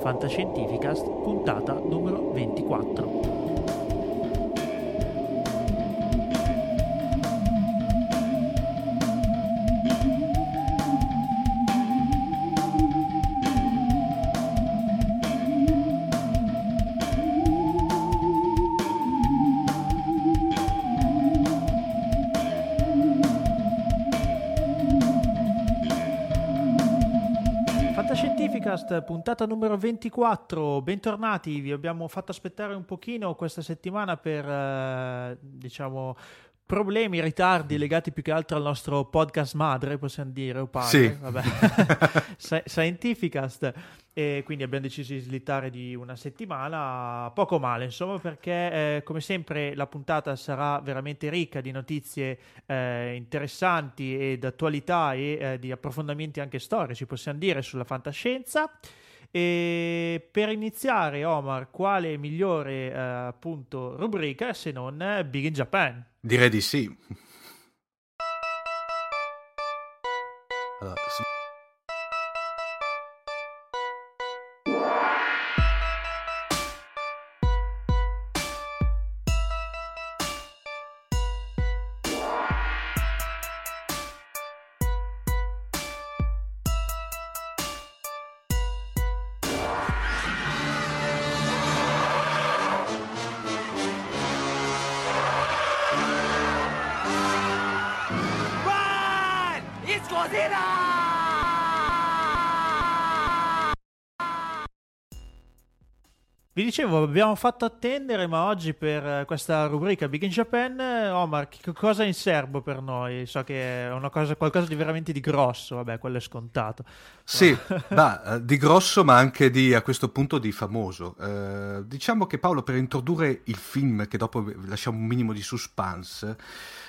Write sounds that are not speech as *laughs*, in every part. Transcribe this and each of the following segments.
Fantascientificast, puntata numero 24. Fantascientificast, puntata numero 24. Bentornati, vi abbiamo fatto aspettare un pochino questa settimana per, eh, diciamo, problemi, ritardi legati più che altro al nostro podcast madre, possiamo dire, o padre, Sì. vabbè, *laughs* Sci- Scientificast, e quindi abbiamo deciso di slittare di una settimana, poco male, insomma, perché eh, come sempre la puntata sarà veramente ricca di notizie eh, interessanti e d'attualità e eh, di approfondimenti anche storici, possiamo dire, sulla fantascienza. E per iniziare, Omar, quale migliore eh, appunto rubrica se non eh, Big in Japan? Direi di sì. Allora, dicevo, abbiamo fatto attendere, ma oggi per eh, questa rubrica Big in Japan, eh, Omar, che cosa è in serbo per noi? So che è una cosa, qualcosa di veramente di grosso, vabbè, quello è scontato. Sì, *laughs* ma, eh, di grosso ma anche di, a questo punto di famoso. Eh, diciamo che Paolo, per introdurre il film, che dopo lasciamo un minimo di suspense,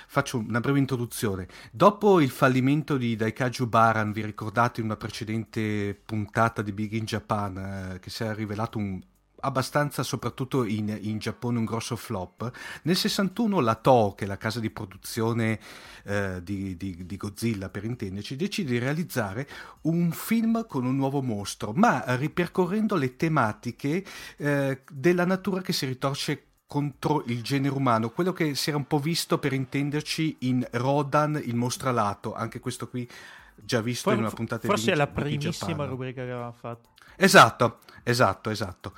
faccio una breve introduzione. Dopo il fallimento di Daikaju Baran, vi ricordate in una precedente puntata di Big in Japan, eh, che si è rivelato un abbastanza soprattutto in, in, Giappone un grosso flop nel 61 la Toho che è la casa di produzione eh, di, di, di, Godzilla per intenderci decide di realizzare un film con un nuovo mostro ma ripercorrendo le tematiche eh, della natura che si ritorce contro il genere umano, quello che si era un po' visto per intenderci in Rodan, il mostro alato, anche questo qui già visto For, in una puntata forse di è la primissima Japan. rubrica che avevamo fatto. Esatto, esatto, esatto.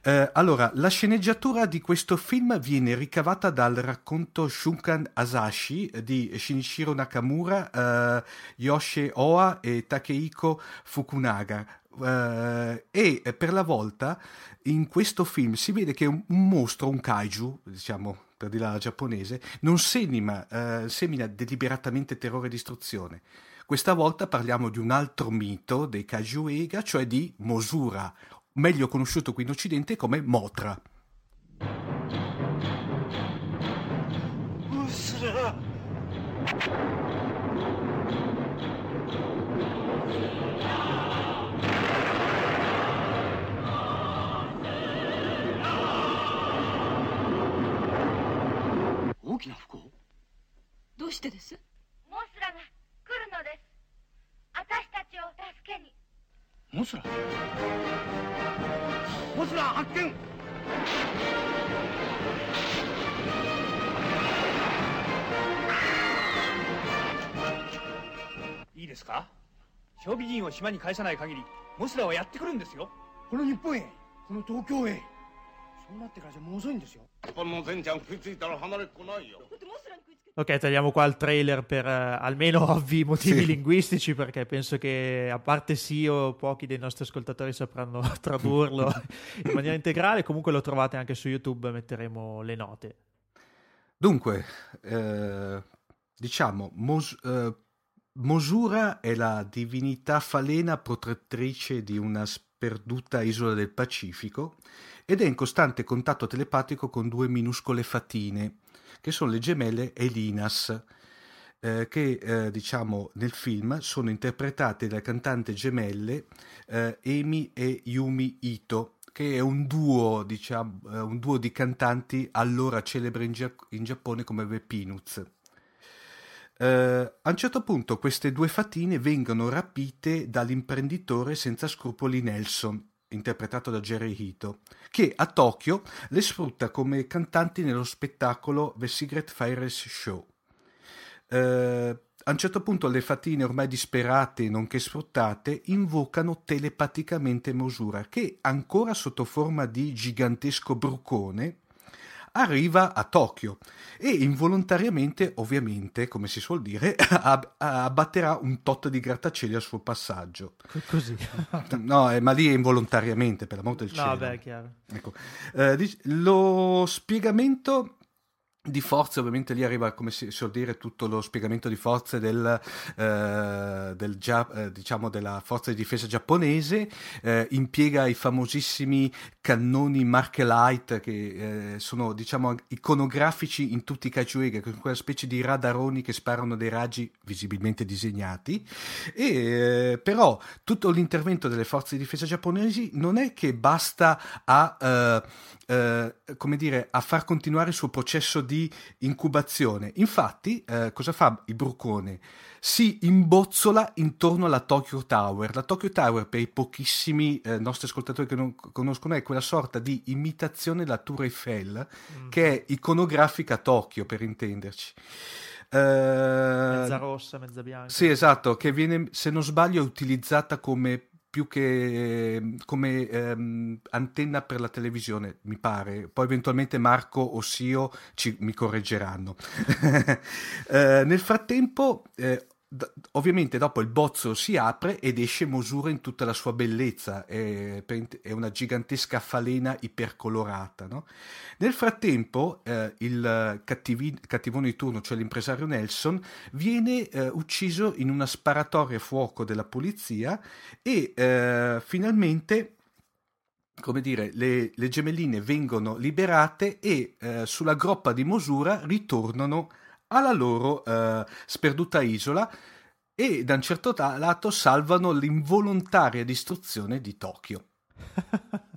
Eh, allora, la sceneggiatura di questo film viene ricavata dal racconto Shunkan Asashi di Shinichiro Nakamura, eh, Yoshi Oa e Takehiko Fukunaga. Eh, e per la volta in questo film si vede che un, un mostro, un kaiju, diciamo per dirla alla giapponese, non semina, eh, semina deliberatamente terrore e distruzione. Questa volta parliamo di un altro mito dei Kajuega, cioè di Mosura, meglio conosciuto qui in Occidente come Motra. Mosura. どうしてですモスラ。モスラ発見。いいですか？装備人を島に返さない限りモスラはやってくるんですよ。この日本へこの東京へ。そうなってからじゃもう遅いんですよ。この前ちゃん食いついたら離れっこないよ Ok, tagliamo qua il trailer per uh, almeno *laughs* ovvi motivi Sì. linguistici, perché penso che a parte Sio, pochi dei nostri ascoltatori sapranno *laughs* tradurlo *laughs* in maniera integrale. Comunque lo trovate anche su YouTube, metteremo le note. Dunque, eh, diciamo, Mos- eh, Mosura è la divinità falena protettrice di una sperduta isola del Pacifico ed è in costante contatto telepatico con due minuscole fatine, che sono le gemelle Elinas, eh, che eh, diciamo nel film sono interpretate da cantante gemelle eh, Emi e Yumi Ito, che è un duo, diciamo, eh, un duo di cantanti allora celebre in, Gia- in Giappone come The Peanuts. Eh, a un certo punto queste due fatine vengono rapite dall'imprenditore senza scrupoli Nelson, interpretato da Jerry Hito, che a Tokyo le sfrutta come cantanti nello spettacolo The Secret Fires Show. Eh, a un certo punto le fatine ormai disperate nonché sfruttate invocano telepaticamente Mosura che ancora sotto forma di gigantesco brucone arriva a Tokyo e involontariamente ovviamente come si suol dire *laughs* ab- abbatterà un tot di grattacieli al suo passaggio Co- Così. *laughs* no eh, ma lì è involontariamente per l'amor del No, cielo beh, è chiaro. Ecco. Eh, dic- lo spiegamento di forze, ovviamente lì arriva, come si suol dire, tutto lo spiegamento di forze del, eh, del gia- eh, diciamo della forza di difesa giapponese, eh, impiega i famosissimi cannoni Markelite che eh, sono, diciamo, iconografici in tutti i che sono quella specie di radaroni che sparano dei raggi visibilmente disegnati, e, eh, però tutto l'intervento delle forze di difesa giapponesi non è che basta a, eh, come dire, a far continuare il suo processo di incubazione. Infatti, eh, cosa fa il brucone? Si imbozzola intorno alla Tokyo Tower. La Tokyo Tower, per i pochissimi eh, nostri ascoltatori che non conoscono, è quella sorta di imitazione della Tour Eiffel, che è iconografica a Tokyo, per intenderci. Eh, Mezza rossa, mezza bianca. sì, esatto, che viene, se non sbaglio, utilizzata come più che come ehm, antenna per la televisione, mi pare. Poi eventualmente Marco o Sio ci, mi correggeranno. *laughs* Eh, nel frattempo, eh, d- ovviamente dopo il bozzo si apre ed esce Mosura in tutta la sua bellezza, è, è una gigantesca falena ipercolorata. no? Nel frattempo, eh, il cattivi- cattivone di turno, cioè l'impresario Nelson, viene eh, ucciso in una sparatoria a fuoco della polizia e eh, finalmente come dire, le, le gemelline vengono liberate e eh, sulla groppa di Mosura ritornano alla loro eh, sperduta isola e da un certo lato salvano l'involontaria distruzione di Tokyo. *laughs*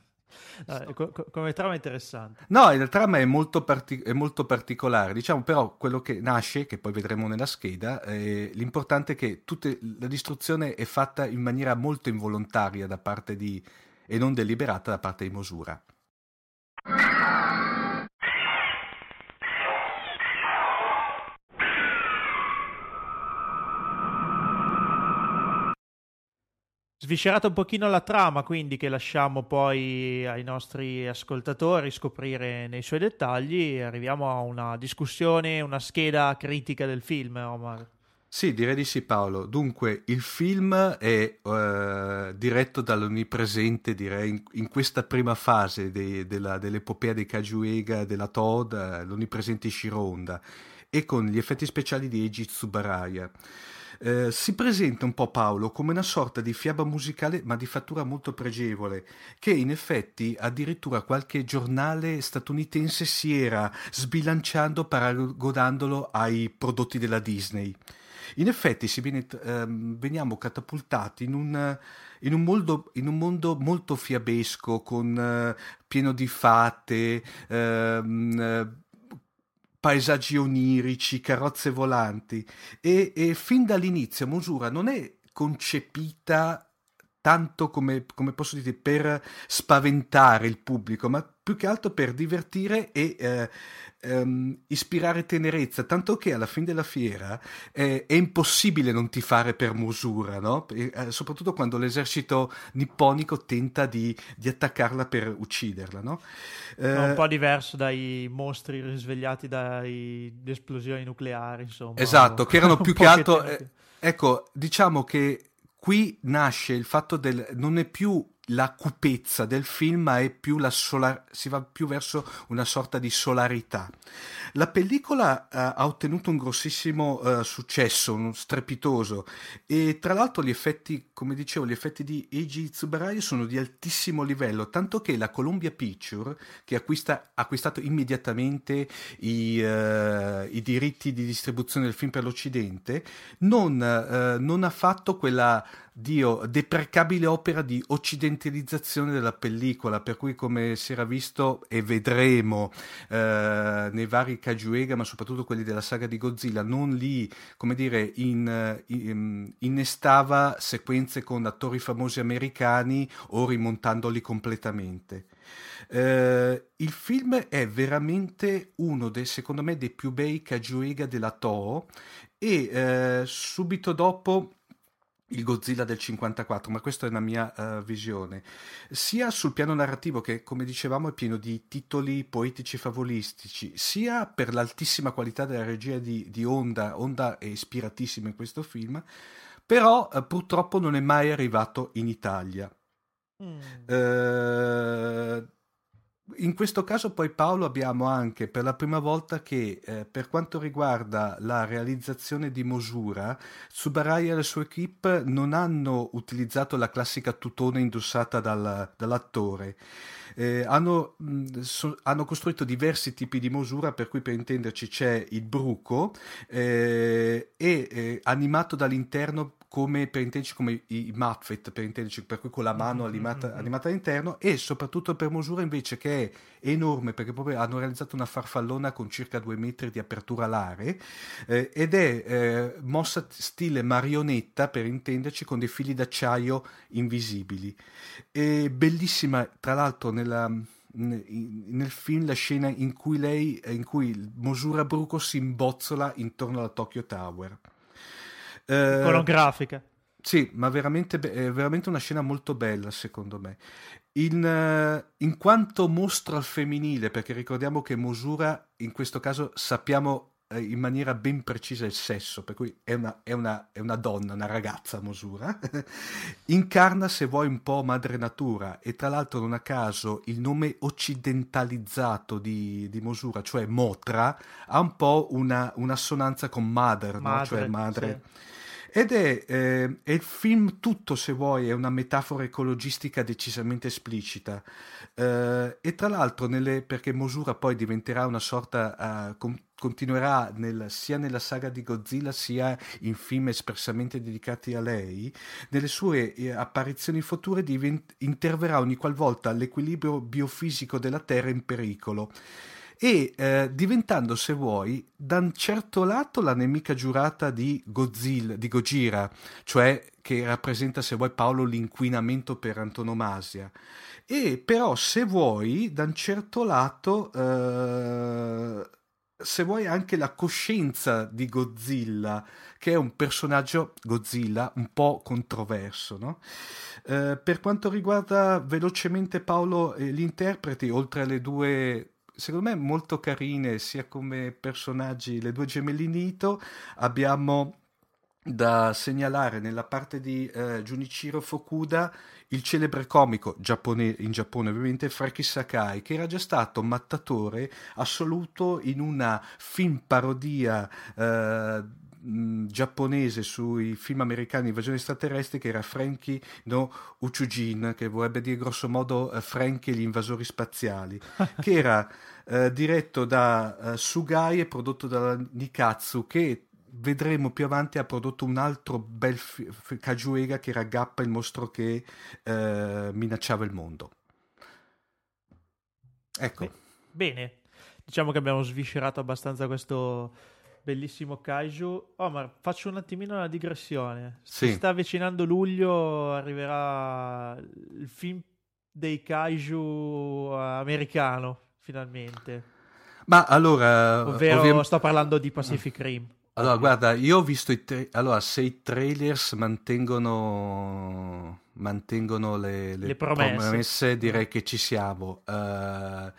Eh, co- co- come trama interessante. No, il trama è molto, parti- è molto particolare, diciamo però quello che nasce, che poi vedremo nella scheda, eh, l'importante è che tutte- la distruzione è fatta in maniera molto involontaria da parte di, e non deliberata da parte di Mosura. Sviscerata un pochino la trama, quindi che lasciamo poi ai nostri ascoltatori scoprire nei suoi dettagli, arriviamo a una discussione, una scheda critica del film, Omar. Sì, direi di sì Paolo. Dunque, il film è eh, diretto dall'onnipresente, direi, in, in questa prima fase dei- della- dell'epopea dei Kajuega, della Toad, eh, l'onnipresente Ishiro Honda, e con gli effetti speciali di Eiji Tsubaraya. Eh, si presenta un po' Paolo come una sorta di fiaba musicale ma di fattura molto pregevole che in effetti addirittura qualche giornale statunitense si era sbilanciando paragonandolo ai prodotti della Disney. In effetti si viene, ehm, veniamo catapultati in un, in un mondo, in un mondo molto fiabesco, con, eh, pieno di fate, ehm, eh, paesaggi onirici, carrozze volanti. E, e fin dall'inizio Mosura non è concepita tanto come, come, posso dire per spaventare il pubblico, ma più che altro per divertire e eh, ehm, ispirare tenerezza, tanto che alla fine della fiera eh, è impossibile non tifare per Mosura, no? e, eh, soprattutto quando l'esercito nipponico tenta di, di attaccarla per ucciderla. No? È un po' diverso dai mostri risvegliati dalle esplosioni nucleari, insomma. Esatto, che erano *laughs* più che altro... Eh, ecco, diciamo che qui nasce il fatto del non è più la cupezza del film, ma è più la solar- si va più verso una sorta di solarità. La pellicola uh, ha ottenuto un grossissimo uh, successo, un strepitoso, e tra l'altro gli effetti, come dicevo, gli effetti di Eiji Tsubarai sono di altissimo livello, tanto che la Columbia Picture, che acquista, ha acquistato immediatamente i, uh, i, diritti di distribuzione del film per l'Occidente, non, non ha fatto quella Dio, deprecabile opera di occidentalizzazione della pellicola, per cui come si era visto e vedremo eh, nei vari Kajuega, ma soprattutto quelli della saga di Godzilla, non lì, come dire, in, in, innestava sequenze con attori famosi americani o rimontandoli completamente. Eh, il film è veramente uno dei, secondo me, dei più bei Kajuega della Toho e eh, subito dopo il Godzilla del 54, ma questa è una mia uh, visione, sia sul piano narrativo che, come dicevamo, è pieno di titoli poetici favolistici, sia per l'altissima qualità della regia di, di Honda, Honda è ispiratissima in questo film, però uh, purtroppo non è mai arrivato in Italia. Mm. Uh, in questo caso poi Paolo abbiamo anche per la prima volta che eh, per quanto riguarda la realizzazione di Mosura, Tsubarai e la sua equip non hanno utilizzato la classica tutona indossata dal, dall'attore. Eh, hanno, so, hanno, costruito diversi tipi di Mosura, per cui per intenderci c'è il bruco eh, e eh, animato dall'interno come per intenderci come i, Muppet, per intenderci, per cui con la mano mm-hmm, animata, mm-hmm. animata, all'interno, e soprattutto per Mosura invece che è enorme, perché proprio hanno realizzato una farfallona con circa due metri di apertura alare, eh, ed è eh, mossa stile marionetta, per intenderci, con dei fili d'acciaio invisibili. È bellissima, tra l'altro, nella nel film la scena in cui lei in cui Mosura Bruco si imbozzola intorno alla Tokyo Tower eh, Iconografica. Sì, ma veramente, è veramente una scena molto bella, secondo me. In, uh, in, quanto mostro al femminile, perché ricordiamo che Mosura, in questo caso, sappiamo uh, in maniera ben precisa il sesso, per cui è una, è una, è una donna, una ragazza Mosura, *laughs* incarna, se vuoi, un po' madre natura, e tra l'altro, non a caso, il nome occidentalizzato di, di Mosura, cioè Motra, ha un po' una, un'assonanza con mother, madre, no? cioè madre. Sì ed è, eh, è, il film tutto, se vuoi, è una metafora ecologistica decisamente esplicita. Eh, e tra l'altro, nelle, perché Mosura poi diventerà una sorta, uh, con, continuerà nel, sia nella saga di Godzilla sia in film espressamente dedicati a lei, nelle sue eh, apparizioni future divent- interverrà ogni qualvolta l'equilibrio biofisico della Terra in pericolo e eh, diventando, se vuoi, da un certo lato la nemica giurata di Godzilla, di Gojira, cioè che rappresenta, se vuoi, Paolo l'inquinamento per antonomasia. E però, se vuoi, da un certo lato, eh, se vuoi, anche la coscienza di Godzilla, che è un personaggio, Godzilla, un po' controverso, no? Eh, per quanto riguarda velocemente Paolo e gli interpreti, oltre alle due secondo me molto carine sia come personaggi le due gemelline Ito abbiamo da segnalare nella parte di eh, Junichiro Fukuda il celebre comico giappone, in Giappone ovviamente Freki Sakai che era già stato mattatore assoluto in una film parodia eh, mh, giapponese sui film americani invasione extraterrestri che era Frankie no Uchujin, che vorrebbe dire grosso modo uh, Frankie e gli invasori spaziali, *laughs* che era uh, diretto da uh, Sugai e prodotto da Nikatsu, che vedremo più avanti ha prodotto un altro bel f- Kajuega che era Gappa, il mostro che minacciava il mondo. Ecco. Bene, diciamo che abbiamo sviscerato abbastanza questo bellissimo kaiju. Oh, ma faccio un attimino una digressione. Sì. Si sta avvicinando luglio, arriverà il film dei kaiju americano, finalmente. Ma allora... Ovvero ovvia- sto parlando di Pacific Rim. Allora, guarda, io ho visto i tra- allora, se i trailers mantengono, mantengono le, le Le promesse. direi che ci siamo. Eh,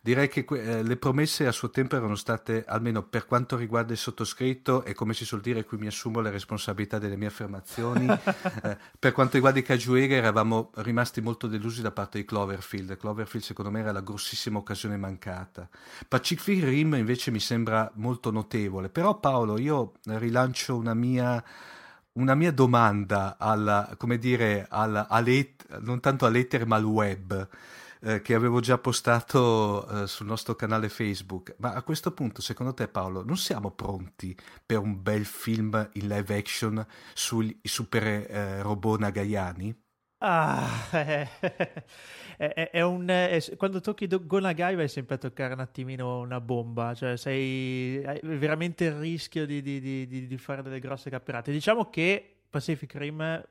direi che eh, le promesse a suo tempo erano state, almeno per quanto riguarda il sottoscritto, e come si suol dire, qui mi assumo le responsabilità delle mie affermazioni. *laughs* eh, per quanto riguarda i Cajuega, eravamo rimasti molto delusi da parte di Cloverfield. Cloverfield, secondo me, era la grossissima occasione mancata. Pacific Rim invece mi sembra molto notevole. Però Paolo, io rilancio una mia, una mia domanda alla, come dire, alla, all'et- non tanto all'etere ma al web. Eh, che avevo già postato eh, sul nostro canale Facebook. Ma a questo punto, secondo te, Paolo, non siamo pronti per un bel film in live action sui super eh, robot nagayani? Ah, *laughs* è, è- è un, è- quando tocchi Do- Go Nagai vai sempre a toccare un attimino una bomba, cioè sei hai veramente il rischio di, di- di- di- fare delle grosse cappierate. Diciamo che Pacific Rim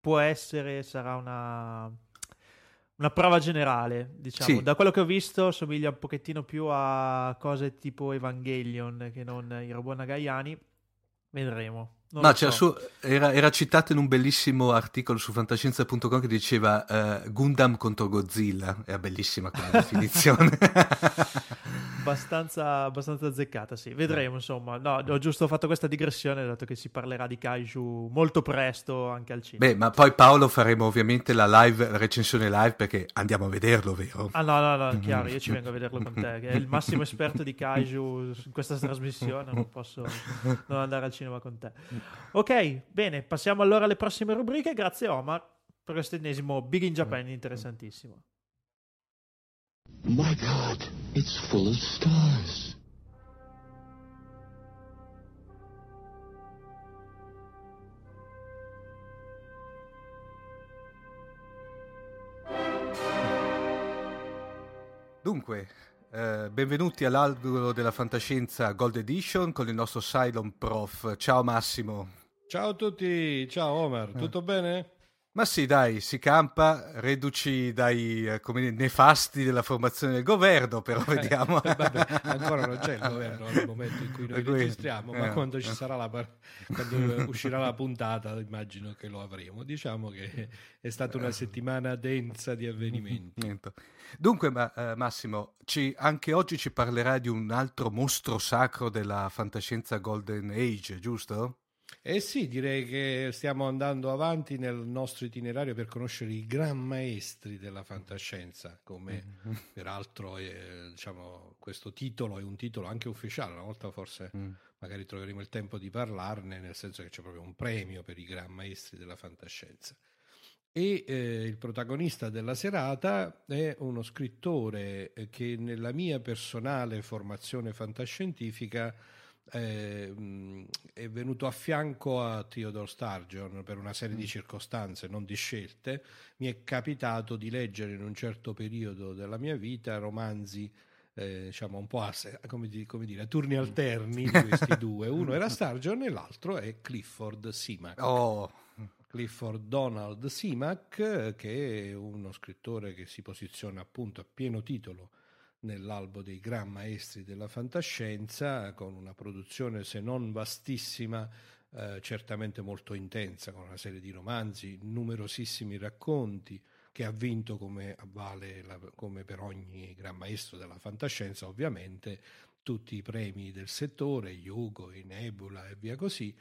può essere, sarà una, una prova generale, diciamo. Sì. Da quello che ho visto somiglia un pochettino più a cose tipo Evangelion che non i robot nagaiani. Vedremo. Non c'era so. su- era, era citato in un bellissimo articolo su fantascienza.com che diceva eh, Gundam contro Godzilla. Era bellissima come *laughs* definizione. abbastanza, abbastanza azzeccata, sì. Vedremo, insomma. No, ho giusto fatto questa digressione, dato che si parlerà di Kaiju molto presto anche al cinema. Beh, ma poi Paolo faremo ovviamente la live, la recensione live perché andiamo a vederlo, vero? Ah no, no, no, chiaro, io ci vengo a *laughs* vederlo con te, che è il massimo esperto di Kaiju in questa trasmissione, non posso non andare al cinema con te. Ok, bene, passiamo allora alle prossime rubriche, grazie Omar per questo ennesimo Big in Japan interessantissimo. My God, it's full of stars. Dunque, eh, benvenuti all'albero della fantascienza Gold Edition con il nostro Cylon Prof. Ciao Massimo. Ciao a tutti, ciao Omar, tutto bene? Ma sì, dai, si campa, reduci dai eh, come dire, nefasti della formazione del governo, però vediamo. Eh, vabbè, ancora non c'è il *laughs* governo nel momento in cui noi registriamo, ma eh, quando ci eh. sarà la quando uscirà la puntata, immagino che lo avremo. Diciamo che è stata una settimana densa di avvenimenti. Dunque, ma, eh, Massimo, ci- anche oggi ci parlerai di un altro mostro sacro della fantascienza Golden Age, giusto? Eh sì, direi che stiamo andando avanti nel nostro itinerario per conoscere i gran maestri della fantascienza, come Mm. peraltro eh, diciamo, questo titolo è un titolo anche ufficiale, una volta forse Mm. magari troveremo il tempo di parlarne, nel senso che c'è proprio un premio per i gran maestri della fantascienza. E eh, il protagonista della serata è uno scrittore che nella mia personale formazione fantascientifica eh, è venuto a fianco a Theodore Sturgeon per una serie di circostanze, non di scelte. Mi è capitato di leggere in un certo periodo della mia vita romanzi eh, diciamo un po' a, come, di- come dire, turni alterni di *laughs* questi due. Uno era Sturgeon e l'altro è Clifford Simac. Oh, Clifford Donald Simac, eh, che è uno scrittore che si posiziona appunto a pieno titolo nell'albo dei gran maestri della fantascienza, con una produzione se non vastissima, eh, certamente molto intensa, con una serie di romanzi, numerosissimi racconti, che ha vinto come vale la- come per ogni gran maestro della fantascienza, ovviamente, tutti i premi del settore, Hugo, i Nebula e via così,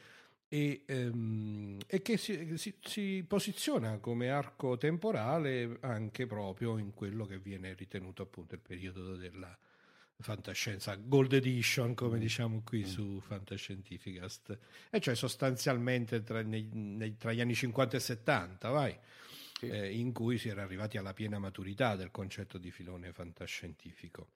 e, ehm, e che si, si- si posiziona come arco temporale anche proprio in quello che viene ritenuto appunto il periodo della fantascienza Gold Edition come diciamo qui su Fantascientificast. E cioè sostanzialmente tra, nei- nei- tra gli anni 50 e 70 vai eh, in cui si era arrivati alla piena maturità del concetto di filone fantascientifico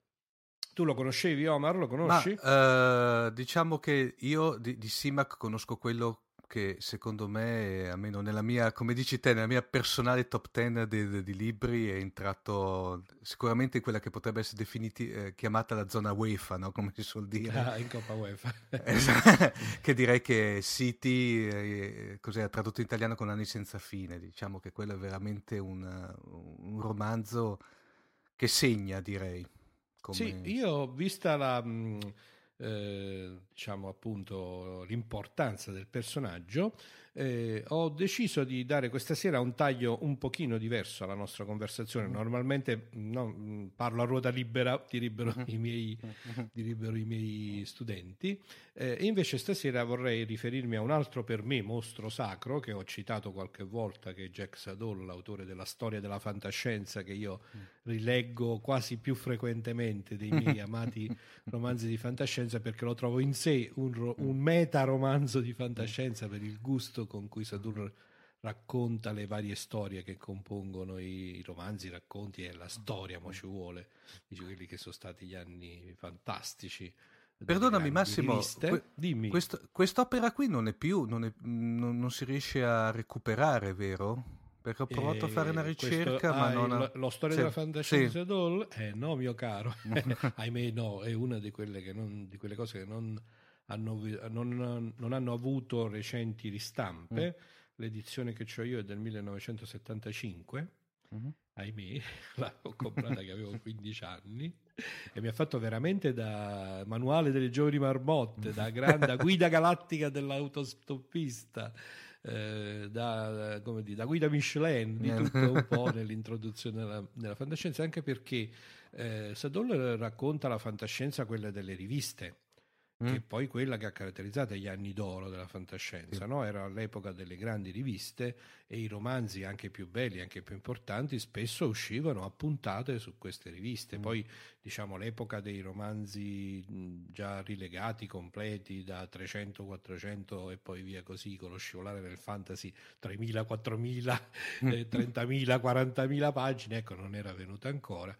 tu lo conoscevi Omar? lo conosci? Ma eh, diciamo che io di, di Simac conosco quello che secondo me, almeno nella mia, come dici te, nella mia personale top 10 di, di libri è entrato sicuramente in quella che potrebbe essere definiti, eh, chiamata la zona UEFA, no? come si suol dire. Ah, in Coppa UEFA. *laughs* Esatto. *laughs* che direi che City, eh, cos'è, tradotto in italiano con anni senza fine, diciamo che quello è veramente un, un romanzo che segna, direi. Come... Sì, io vista la... Mh eh, diciamo appunto l'importanza del personaggio, eh, ho deciso di dare questa sera un taglio un pochino diverso alla nostra conversazione. Mm. Normalmente no, parlo a ruota libera, diribbero mm-hmm. i miei, *laughs* diribbero i miei studenti, eh, e invece stasera vorrei riferirmi a un altro per me mostro sacro che ho citato qualche volta, che è Jack Sadol, l'autore della storia della fantascienza, che io mm. rileggo quasi più frequentemente dei miei *laughs* amati romanzi di fantascienza perché lo trovo in sé un, un meta romanzo di fantascienza per il gusto con cui Saturno racconta le varie storie che compongono i, i romanzi, i racconti e la storia, ma ci vuole, dice quelli che sono stati gli anni fantastici. Perdonami Massimo, que- dimmi. Quest- quest'opera qui non è più, non, è, non, non, si riesce a recuperare, vero? Perché ho provato a fare una ricerca, questo, ma ah, non ha... Lo storia sì, della fantascienza sì. Doll? Eh no, mio caro, *laughs* *laughs* ahimè no, è una di quelle, non, di quelle cose che non hanno, non, non hanno avuto recenti ristampe. Mm. L'edizione che ho io è del 1975. Mm-hmm. Ahimè, *laughs* l'ho comprata che avevo 15 anni e mi ha fatto veramente da manuale delle giovani marmotte, da, grande, da guida galattica dell'autostoppista. Eh, da, dire, da, guida Michelin di tutto un po' *laughs* nell'introduzione della, della fantascienza anche perché eh, Sadol racconta la fantascienza quella delle riviste che è mm. poi quella che ha caratterizzato gli anni d'oro della fantascienza, sì. no? era l'epoca delle grandi riviste e i romanzi anche più belli, anche più importanti, spesso uscivano a puntate su queste riviste. Mm. Poi diciamo l'epoca dei romanzi già rilegati, completi da 300, 400 e poi via così, con lo scivolare del fantasy 3.000, 4.000, eh, 30.000, 40.000 pagine, ecco non era venuta ancora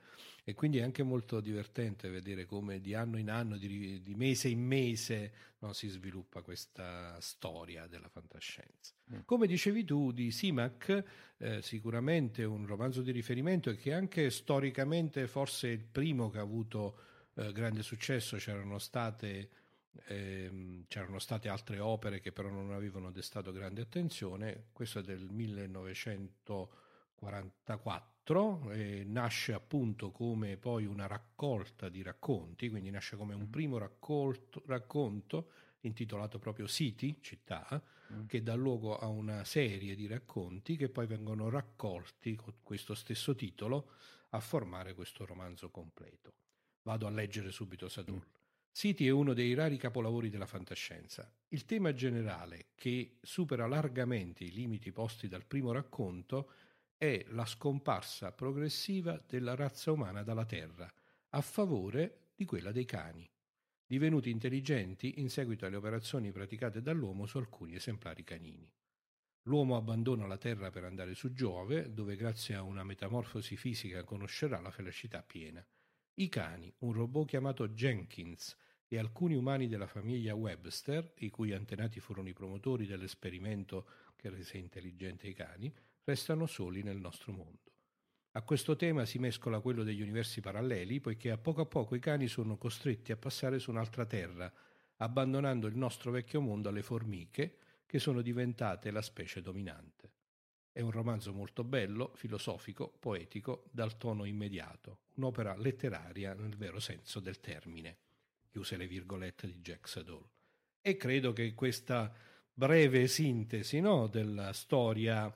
e quindi è anche molto divertente vedere come di anno in anno, di, di mese in mese, no, si sviluppa questa storia della fantascienza. Mm. Come dicevi tu di Simac, eh, sicuramente un romanzo di riferimento e che anche storicamente forse è il primo che ha avuto eh, grande successo, c'erano state... Eh, c'erano state altre opere che però non avevano destato grande attenzione, questo è del 1944 4 eh, nasce appunto come poi una raccolta di racconti, quindi nasce come un mm. primo raccolto, racconto intitolato proprio City, città, mm. che dà luogo a una serie di racconti che poi vengono raccolti con questo stesso titolo a formare questo romanzo completo. Vado a leggere subito Saturn. Mm. City è uno dei rari capolavori della fantascienza. Il tema generale, che supera largamente i limiti posti dal primo racconto, è la scomparsa progressiva della razza umana dalla Terra a favore di quella dei cani, divenuti intelligenti in seguito alle operazioni praticate dall'uomo su alcuni esemplari canini. L'uomo abbandona la Terra per andare su Giove, dove grazie a una metamorfosi fisica conoscerà la felicità piena. I cani, un robot chiamato Jenkins e alcuni umani della famiglia Webster, i cui antenati furono i promotori dell'esperimento che rese intelligente i cani, restano soli nel nostro mondo. A questo tema si mescola quello degli universi paralleli, poiché a poco a poco i cani sono costretti a passare su un'altra terra, abbandonando il nostro vecchio mondo alle formiche, che sono diventate la specie dominante. È un romanzo molto bello, filosofico, poetico, dal tono immediato, un'opera letteraria nel vero senso del termine. Chiuse le virgolette di Jack Sadol. E credo che questa breve sintesi no, della storia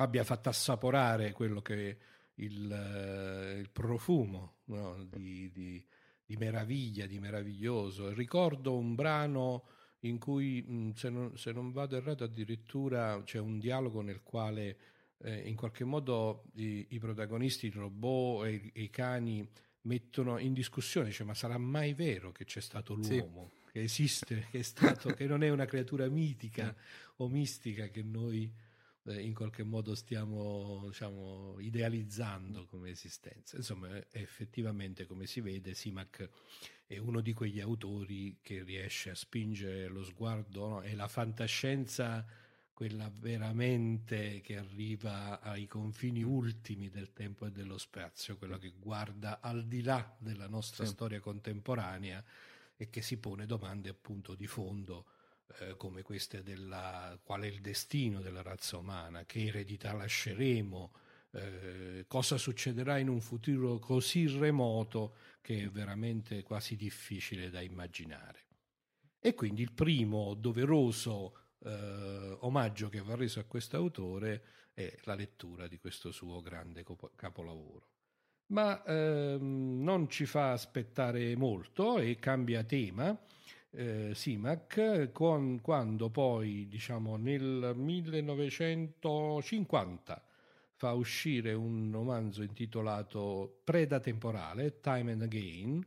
abbia fatto assaporare quello che il, eh, il profumo no? di, di, di, meraviglia, di meraviglioso. Ricordo un brano in cui, mh, se, non, se, non, vado errato, addirittura c'è un dialogo nel quale eh, in qualche modo i, i, protagonisti, il robot e i, e i, cani mettono in discussione, cioè, ma sarà mai vero che c'è stato l'uomo? Sì. Che esiste, che, è stato, che non è una creatura mitica o mistica che noi in qualche modo stiamo diciamo, idealizzando come esistenza. Insomma, effettivamente, come si vede, Simac è uno di quegli autori che riesce a spingere lo sguardo, no? è la fantascienza quella veramente che arriva ai confini ultimi del tempo e dello spazio, quella che guarda al di là della nostra sì. storia contemporanea e che si pone domande appunto di fondo eh, come queste della qual è il destino della razza umana, che eredità lasceremo, eh, cosa succederà in un futuro così remoto che è veramente quasi difficile da immaginare. E quindi il primo doveroso eh, omaggio che va reso a questo autore è la lettura di questo suo grande capolavoro. Ma ehm, non ci fa aspettare molto e cambia tema eh, Simac con, quando poi diciamo nel 1950 fa uscire un romanzo intitolato Preda temporale, Time and Again,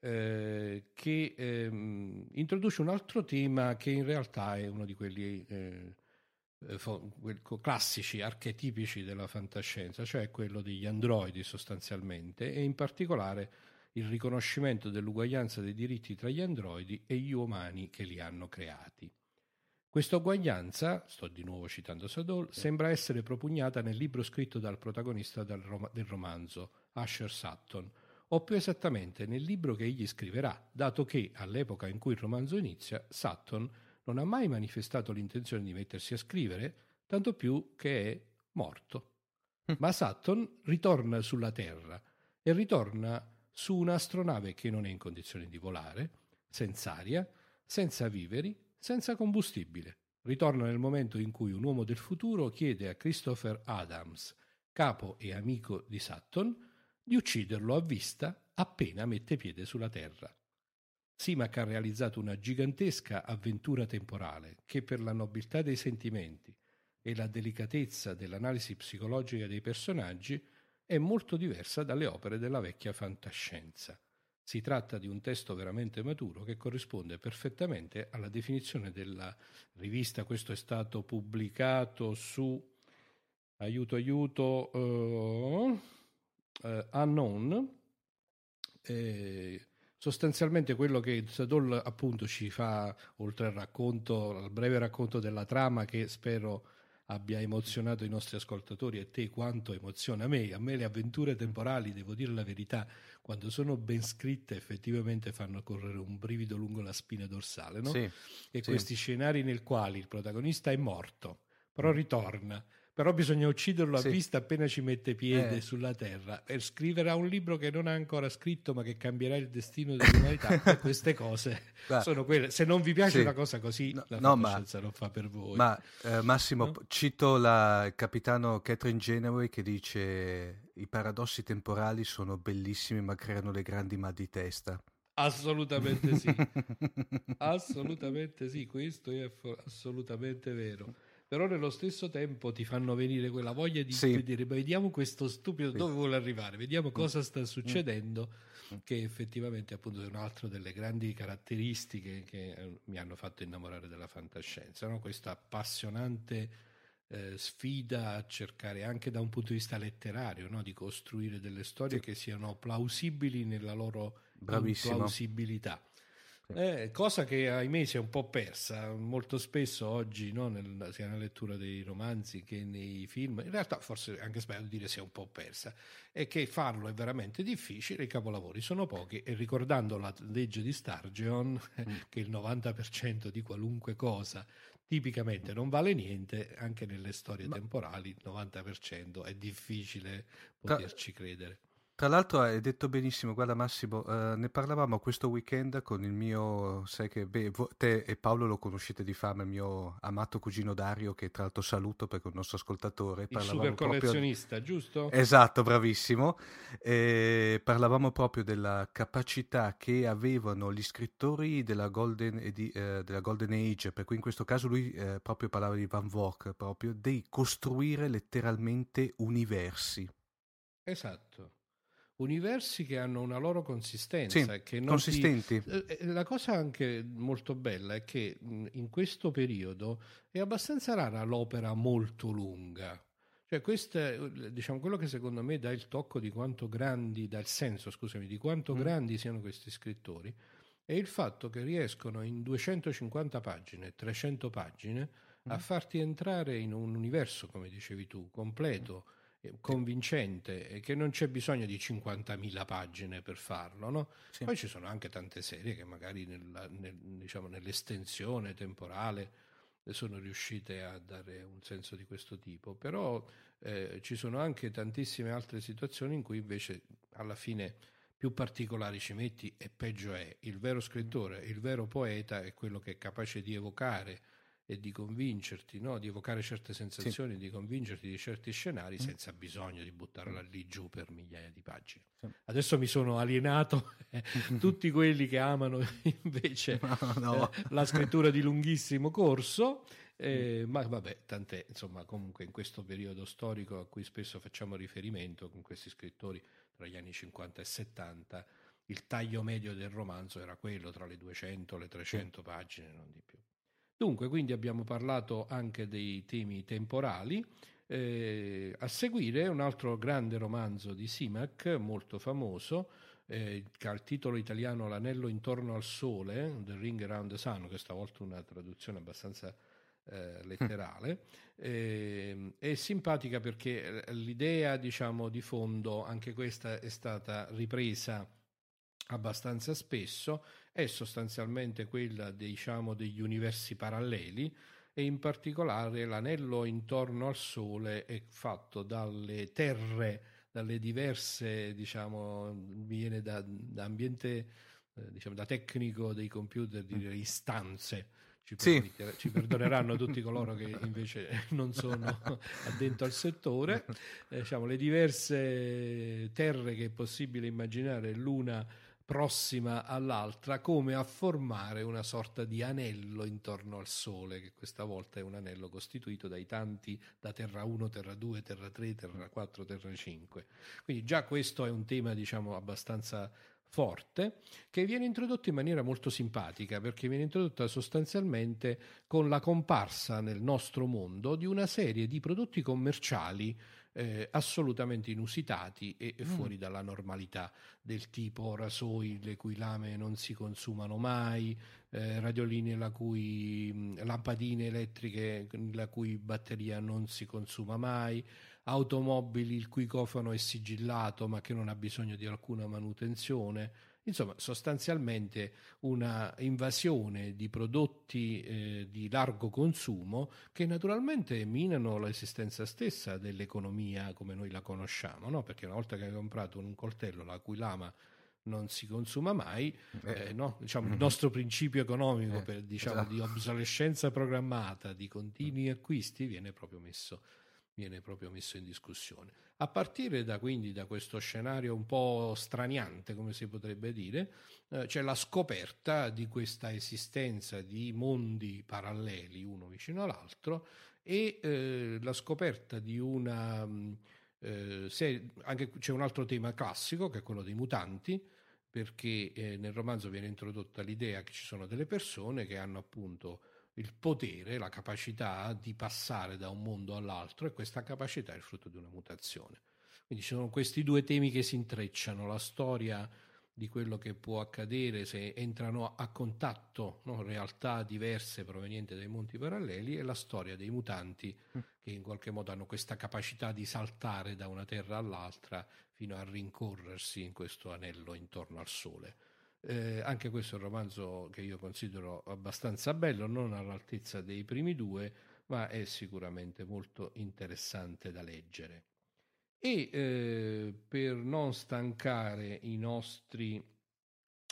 eh, che ehm, introduce un altro tema che in realtà è uno di quelli eh, classici, archetipici della fantascienza, cioè quello degli androidi sostanzialmente, e in particolare il riconoscimento dell'uguaglianza dei diritti tra gli androidi e gli umani che li hanno creati. Questa uguaglianza, sto di nuovo citando Sadol, sembra essere propugnata nel libro scritto dal protagonista del, rom- del romanzo, Asher Sutton, o più esattamente nel libro che egli scriverà, dato che all'epoca in cui il romanzo inizia, Sutton non ha mai manifestato l'intenzione di mettersi a scrivere, tanto più che è morto. Hm. Ma Sutton ritorna sulla Terra e ritorna su un'astronave che non è in condizioni di volare, senza aria, senza viveri, senza combustibile. Ritorna nel momento in cui un uomo del futuro chiede a Christopher Adams, capo e amico di Sutton, di ucciderlo a vista appena mette piede sulla Terra. Simac ha realizzato una gigantesca avventura temporale che per la nobiltà dei sentimenti e la delicatezza dell'analisi psicologica dei personaggi è molto diversa dalle opere della vecchia fantascienza. Si tratta di un testo veramente maturo che corrisponde perfettamente alla definizione della rivista. Questo è stato pubblicato su aiuto aiuto uh, uh, Unknown. Eh, sostanzialmente quello che Sadol appunto ci fa, oltre al racconto, al breve racconto della trama che spero abbia emozionato i nostri ascoltatori e te quanto emoziona me. A me le avventure temporali, devo dire la verità, quando sono ben scritte effettivamente fanno correre un brivido lungo la spina dorsale, no? Sì, e sì. questi scenari nel quali il protagonista è morto, però ritorna, però bisogna ucciderlo a sì. vista appena ci mette piede eh. sulla terra e scriverà un libro che non ha ancora scritto ma che cambierà il destino dell'umanità *laughs* queste cose Beh, sono quelle se non vi piace sì. una cosa così no, la no, ma, non fa per voi ma eh, Massimo no? cito la, il capitano Catherine Genoway che dice i paradossi temporali sono bellissimi ma creano le grandi mal di testa assolutamente sì *laughs* assolutamente sì questo è assolutamente vero però nello stesso tempo ti fanno venire quella voglia di sì. dire vediamo questo stupido dove vuole arrivare, vediamo mm. cosa sta succedendo, mm. che effettivamente appunto è un'altra delle grandi caratteristiche che eh, mi hanno fatto innamorare della fantascienza, no? questa appassionante eh, sfida a cercare anche da un punto di vista letterario no? di costruire delle storie sì. che siano plausibili nella loro plausibilità. Eh, cosa che ahimè si è un po' persa molto spesso oggi, no? Nel, sia nella lettura dei romanzi che nei film, in realtà forse anche sbagliato dire si è un po' persa, è che farlo è veramente difficile, i capolavori sono pochi e ricordando la legge di Stargeon, *laughs* mm. che il 90% di qualunque cosa tipicamente non vale niente, anche nelle storie Ma... temporali il 90% è difficile poterci credere. Tra l'altro hai detto benissimo, guarda Massimo, eh, ne parlavamo questo weekend con il mio, sai che beh, te e Paolo lo conoscete di fama, il mio amato cugino Dario, che tra l'altro saluto perché è un nostro ascoltatore. Il super collezionista, proprio... giusto? Esatto, bravissimo. E parlavamo proprio della capacità che avevano gli scrittori della Golden, edi- eh, della Golden Age, per cui in questo caso lui eh, proprio parlava di Van Vogt, proprio di costruire letteralmente universi. Esatto universi che hanno una loro consistenza. Sì, che non consistenti. Ti... Eh, la cosa anche molto bella è che in questo periodo è abbastanza rara l'opera molto lunga. Cioè, questo è diciamo, quello che secondo me dà il tocco di quanto grandi, dà il senso, scusami, di quanto mm. grandi siano questi scrittori, è il fatto che riescono in 250 pagine, 300 pagine, mm. a farti entrare in un universo, come dicevi tu, completo, mm. Convincente, e che non c'è bisogno di 50.000 pagine per farlo. No? Sì. Poi ci sono anche tante serie che magari nella, nel, diciamo, nell'estensione temporale sono riuscite a dare un senso di questo tipo, però eh, ci sono anche tantissime altre situazioni in cui invece alla fine più particolari ci metti e peggio è. Il vero scrittore, il vero poeta è quello che è capace di evocare e di convincerti, no? di evocare certe sensazioni, sì. di convincerti di certi scenari mm. senza bisogno di buttarla lì giù per migliaia di pagine. Sì. Adesso mi sono alienato *laughs* *laughs* tutti quelli che amano *laughs* invece no, no. Eh, la scrittura di lunghissimo corso, eh, ma vabbè, tant'è, insomma, comunque in questo periodo storico a cui spesso facciamo riferimento con questi scrittori tra gli anni 50 e 70, il taglio medio del romanzo era quello tra le 200 e le 300 pagine, non di più. Dunque, quindi abbiamo parlato anche dei temi temporali. Eh, a seguire un altro grande romanzo di Simac, molto famoso, eh, che ha il titolo italiano L'anello intorno al sole, The Ring Around the Sun, questa volta una traduzione abbastanza eh, letterale. *laughs* Eh, è simpatica perché l'idea, diciamo, di fondo, anche questa è stata ripresa abbastanza spesso è sostanzialmente quella diciamo, degli universi paralleli e in particolare l'anello intorno al Sole è fatto dalle terre, dalle diverse, diciamo, viene da, da ambiente, eh, diciamo, da tecnico dei computer, direi istanze. Ci, sì. ci perdoneranno *laughs* tutti coloro che invece *laughs* non sono *laughs* addentro al settore. Eh, diciamo, le diverse terre che è possibile immaginare l'una prossima all'altra come a formare una sorta di anello intorno al Sole, che questa volta è un anello costituito dai tanti da Terra 1, Terra 2, Terra 3, Terra 4, Terra 5. Quindi già questo è un tema diciamo abbastanza forte che viene introdotto in maniera molto simpatica perché viene introdotta sostanzialmente con la comparsa nel nostro mondo di una serie di prodotti commerciali eh, assolutamente inusitati e mm. fuori dalla normalità, del tipo rasoi le cui lame non si consumano mai, eh, radioline la cui mm, lampadine elettriche la cui batteria non si consuma mai, automobili il cui cofano è sigillato ma che non ha bisogno di alcuna manutenzione Insomma, sostanzialmente una invasione di prodotti eh, di largo consumo che naturalmente minano l'esistenza stessa dell'economia come noi la conosciamo, no? perché una volta che hai comprato un coltello la cui lama non si consuma mai, eh, eh, no? diciamo, mm-hmm. il nostro principio economico eh, per, diciamo, esatto. di obsolescenza programmata, di continui acquisti, viene proprio messo viene proprio messo in discussione. A partire da quindi da questo scenario un po' straniante, come si potrebbe dire, eh, c'è la scoperta di questa esistenza di mondi paralleli uno vicino all'altro e eh, la scoperta di una mm, eh, se, anche c'è un altro tema classico che è quello dei mutanti perché eh, nel romanzo viene introdotta l'idea che ci sono delle persone che hanno appunto il potere, la capacità di passare da un mondo all'altro e questa capacità è il frutto di una mutazione. Quindi ci sono questi due temi che si intrecciano, la storia di quello che può accadere se entrano a contatto no, realtà diverse provenienti dai monti paralleli e la storia dei mutanti mm. che in qualche modo hanno questa capacità di saltare da una terra all'altra fino a rincorrersi in questo anello intorno al Sole. Eh, anche questo è un romanzo che io considero abbastanza bello, non all'altezza dei primi due, ma è sicuramente molto interessante da leggere. E eh, per non stancare i nostri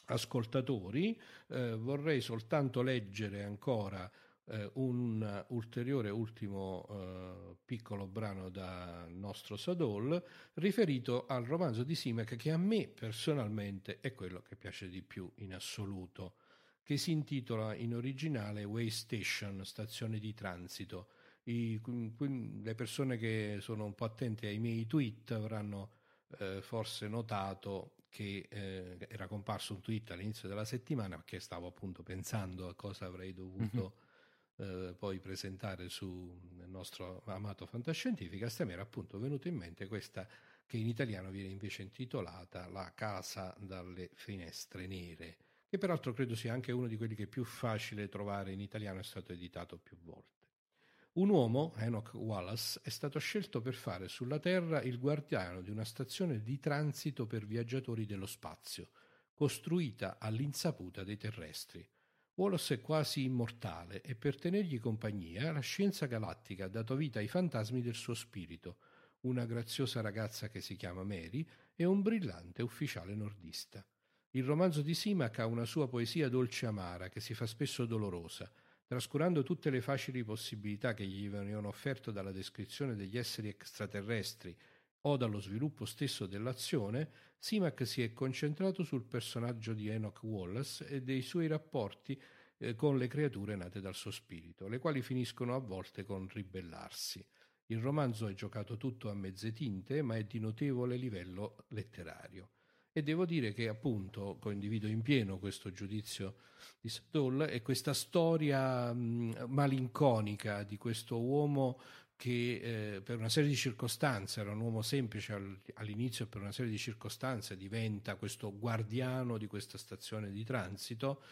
ascoltatori, eh, vorrei soltanto leggere ancora eh, un ulteriore ultimo eh, piccolo brano dal nostro Sadol riferito al romanzo di Simek che a me personalmente è quello che piace di più in assoluto, che si intitola in originale Way Station, stazione di transito. I, le persone che sono un po' attente ai miei tweet avranno eh, forse notato che eh, era comparso un tweet all'inizio della settimana perché stavo appunto pensando a cosa avrei dovuto mm-hmm. Eh, poi presentare sul nostro amato Fantascientificast e mi era appunto venuto in mente questa che in italiano viene invece intitolata La casa dalle finestre nere, che peraltro credo sia anche uno di quelli che è più facile trovare in italiano, è stato editato più volte. Un uomo, Enoch Wallace, è stato scelto per fare sulla Terra il guardiano di una stazione di transito per viaggiatori dello spazio, costruita all'insaputa dei terrestri. Wallace è quasi immortale e per tenergli compagnia la scienza galattica ha dato vita ai fantasmi del suo spirito, una graziosa ragazza che si chiama Mary e un brillante ufficiale nordista. Il romanzo di Simac ha una sua poesia dolce amara che si fa spesso dolorosa, Trascurando tutte le facili possibilità che gli venivano offerte dalla descrizione degli esseri extraterrestri o dallo sviluppo stesso dell'azione, Simac si è concentrato sul personaggio di Enoch Wallace e dei suoi rapporti eh, con le creature nate dal suo spirito, le quali finiscono a volte con ribellarsi. Il romanzo è giocato tutto a mezze tinte, ma è di notevole livello letterario. E devo dire che appunto condivido in pieno questo giudizio di Stoll e questa storia mh, malinconica di questo uomo che eh, per una serie di circostanze era un uomo semplice al, all'inizio e per una serie di circostanze diventa questo guardiano di questa stazione di transito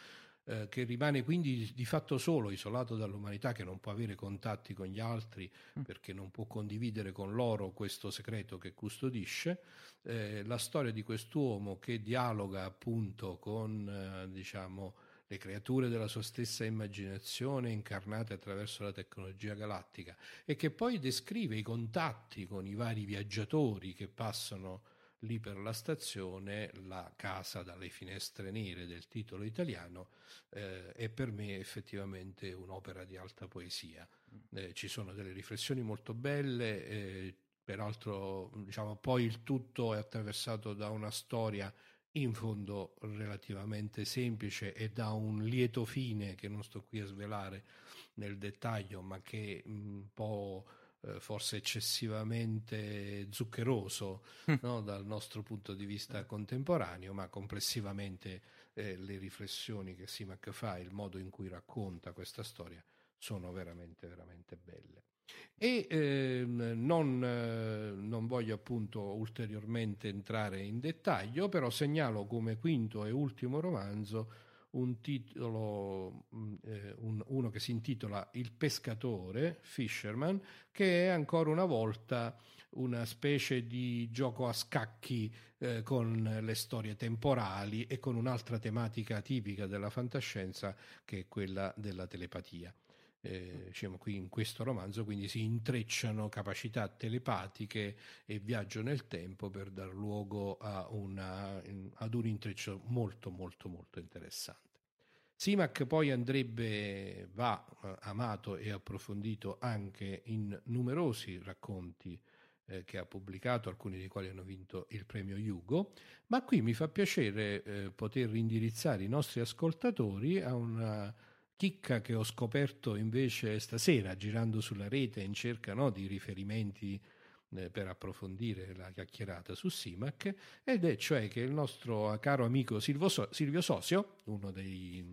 eh, che rimane quindi di fatto solo, isolato dall'umanità, che non può avere contatti con gli altri mm. perché non può condividere con loro questo segreto che custodisce. Eh, la storia di quest'uomo che dialoga appunto con, eh, diciamo, le creature della sua stessa immaginazione incarnate attraverso la tecnologia galattica e che poi descrive i contatti con i vari viaggiatori che passano lì per la stazione, la casa dalle finestre nere del titolo italiano, eh, è per me effettivamente un'opera di alta poesia. Mm. Eh, ci sono delle riflessioni molto belle, eh, peraltro diciamo, poi il tutto è attraversato da una storia in fondo relativamente semplice e da un lieto fine che non sto qui a svelare nel dettaglio, ma che un po' eh, forse eccessivamente zuccheroso mm. no? dal nostro punto di vista contemporaneo, ma complessivamente eh, le riflessioni che Simac fa, il modo in cui racconta questa storia sono veramente, veramente belle. E eh, non, eh, non, voglio appunto ulteriormente entrare in dettaglio, però segnalo come quinto e ultimo romanzo un titolo, mm, eh, un, uno che si intitola Il pescatore, Fisherman, che è ancora una volta una specie di gioco a scacchi eh, con le storie temporali e con un'altra tematica tipica della fantascienza che è quella della telepatia eh, diciamo qui in questo romanzo, quindi si intrecciano capacità telepatiche e viaggio nel tempo per dar luogo una, ad un intreccio molto molto molto interessante. Simac poi andrebbe, va eh, amato e approfondito anche in numerosi racconti eh, che ha pubblicato, alcuni dei quali hanno vinto il premio Hugo, ma qui mi fa piacere eh, poter indirizzare i nostri ascoltatori a una chicca che ho scoperto invece stasera girando sulla rete in cerca no, di riferimenti eh, per approfondire la chiacchierata su Simac ed è cioè che il nostro caro amico Silvio, so- Silvio Sosio, uno dei,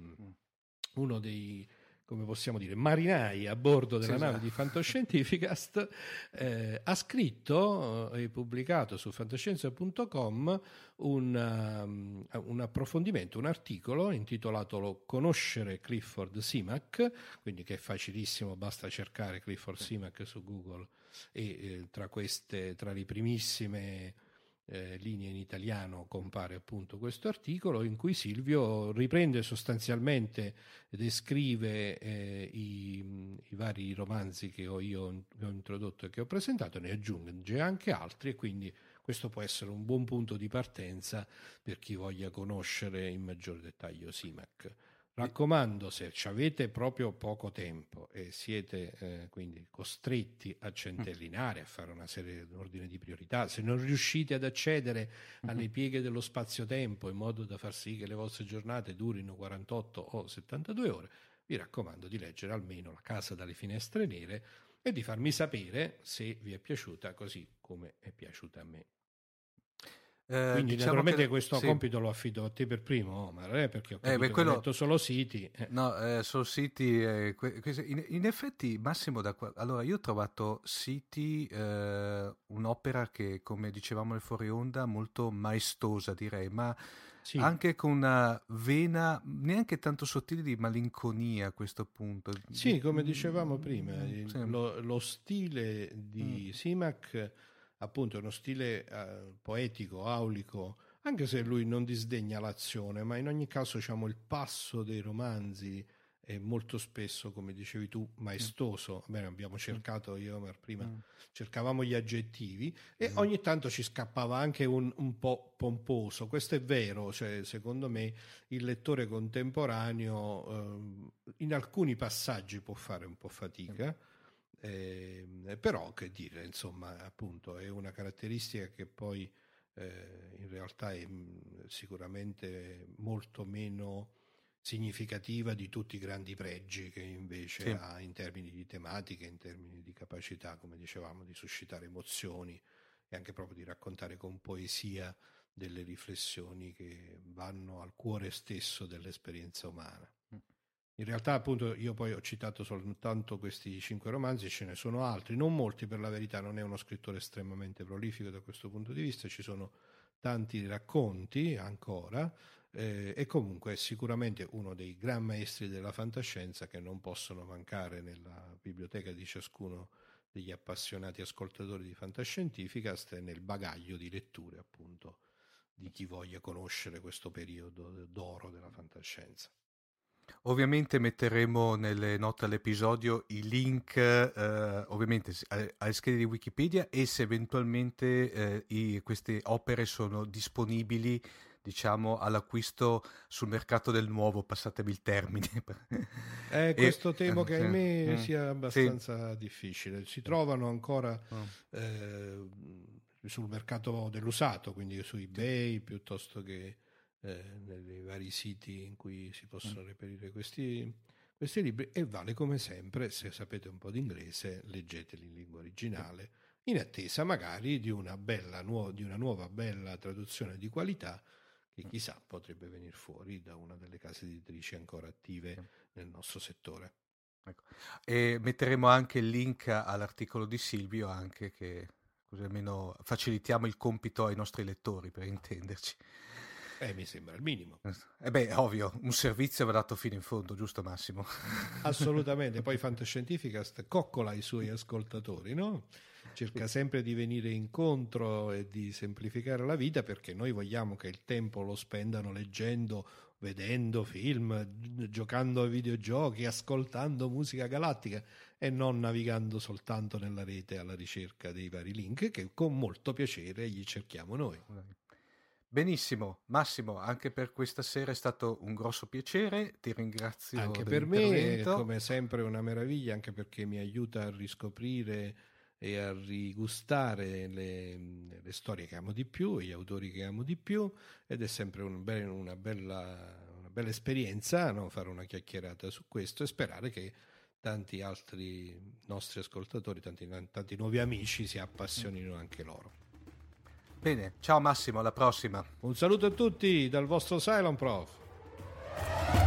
uno dei come possiamo dire, marinai a bordo della sì, nave esatto. di Fantascientificast, eh, ha scritto eh, e pubblicato su fantascienza.com un, um, un, approfondimento, un articolo intitolato Conoscere Clifford Simac, quindi che è facilissimo, basta cercare Clifford Simac su Google e eh, tra queste, tra le primissime eh, linee in italiano compare appunto questo articolo in cui Silvio riprende sostanzialmente, descrive eh, i, i, vari romanzi che ho io ho introdotto e che ho presentato, ne aggiunge anche altri e quindi questo può essere un buon punto di partenza per chi voglia conoscere in maggior dettaglio Simac. Raccomando, se avete proprio poco tempo e siete eh, quindi costretti a centellinare, a fare una serie di ordine di priorità, se non riuscite ad accedere alle pieghe dello spazio-tempo in modo da far sì che le vostre giornate durino 48 o 72 ore, vi raccomando di leggere almeno La casa dalle finestre nere e di farmi sapere se vi è piaciuta così come è piaciuta a me. Eh, Quindi diciamo naturalmente che, questo sì. compito lo affido a te per primo, Omar, eh, perché ho capito eh, beh, quello... detto solo City. Eh. No, eh, solo City, eh, in, in, effetti Massimo, da qua... allora io ho trovato City eh, un'opera che, come dicevamo nel fuori onda, molto maestosa direi, ma sì. anche con una vena neanche tanto sottile di malinconia a questo punto. Sì, come dicevamo prima, sì. lo, lo, stile di mm. Simac appunto uno stile eh, poetico, aulico, anche se lui non disdegna l'azione, ma in ogni caso diciamo, il passo dei romanzi è molto spesso, come dicevi tu, maestoso. Bene, abbiamo cercato, io e prima mm. cercavamo gli aggettivi e mm. ogni tanto ci scappava anche un, un, po' pomposo. Questo è vero, cioè, secondo me il lettore contemporaneo eh, in alcuni passaggi può fare un po' fatica. Mm eh, però che dire, insomma, appunto è una caratteristica che poi eh, in realtà è mh, sicuramente molto meno significativa di tutti i grandi pregi che invece sì. ha in termini di tematiche, in termini di capacità, come dicevamo, di suscitare emozioni e anche proprio di raccontare con poesia delle riflessioni che vanno al cuore stesso dell'esperienza umana. In realtà, appunto, io poi ho citato soltanto questi cinque romanzi, ce ne sono altri, non molti per la verità, non è uno scrittore estremamente prolifico da questo punto di vista, ci sono tanti racconti ancora, eh, e comunque è sicuramente uno dei gran maestri della fantascienza che non possono mancare nella biblioteca di ciascuno degli appassionati ascoltatori di fantascientifica, e nel bagaglio di letture, appunto, di chi voglia conoscere questo periodo d'oro della fantascienza. Ovviamente metteremo nelle note all'episodio i link, eh, ovviamente alle, alle, schede di Wikipedia e se eventualmente eh, i, queste opere sono disponibili, diciamo, all'acquisto sul mercato del nuovo, passatemi il termine. Eh, *laughs* questo e, temo che ahimè mm, sia abbastanza sì. difficile. Si trovano ancora oh. eh, sul mercato dell'usato, quindi su eBay piuttosto che eh, nei vari siti in cui si possono mm. reperire questi, questi libri e vale come sempre, se sapete un po' di inglese, leggeteli in lingua originale, in attesa magari di una, bella, nuova, di una nuova bella traduzione di qualità che mm. chissà potrebbe venire fuori da una delle case editrici ancora attive nel nostro settore. Ecco. E metteremo anche il link all'articolo di Silvio, anche che così almeno facilitiamo il compito ai nostri lettori, per intenderci. Eh, mi sembra il minimo. Eh beh, ovvio, un servizio va dato fino in fondo, giusto Massimo? *laughs* Assolutamente, poi Fantascientificast coccola i suoi ascoltatori, no? Cerca sempre di venire incontro e di semplificare la vita perché noi vogliamo che il tempo lo spendano leggendo, vedendo film, giocando ai videogiochi, ascoltando musica galattica e non navigando soltanto nella rete alla ricerca dei vari link che con molto piacere gli cerchiamo noi. Benissimo, Massimo, anche per questa sera è stato un grosso piacere, ti ringrazio. Anche per me è come sempre una meraviglia, anche perché mi aiuta a riscoprire e a rigustare le, le storie che amo di più, gli autori che amo di più ed è sempre un be- una, bella, una, bella, esperienza no? fare una chiacchierata su questo e sperare che tanti altri nostri ascoltatori, tanti, tanti nuovi amici si appassionino anche loro. Bene, ciao Massimo, alla prossima. Un saluto a tutti dal vostro Cylon Prof.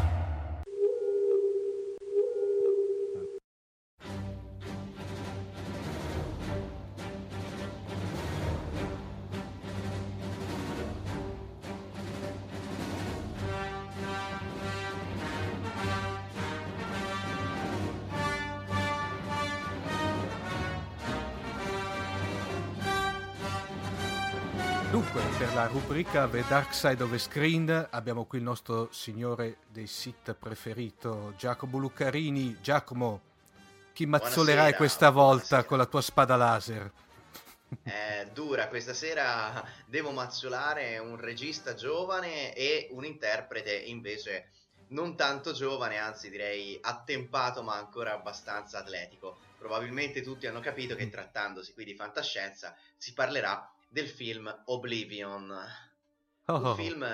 rubrica The Dark Side of the Screen abbiamo qui il nostro signore dei sit preferito, Giacomo Luccarini. Giacomo, chi mazzolerai buonasera, questa volta buonasera. con la tua spada laser? È *laughs* dura, questa sera devo mazzolare un regista giovane e un interprete invece non tanto giovane, anzi direi attempato ma ancora abbastanza atletico. Probabilmente tutti hanno capito che mm. trattandosi qui di fantascienza si parlerà del film Oblivion. Oh. Un, film,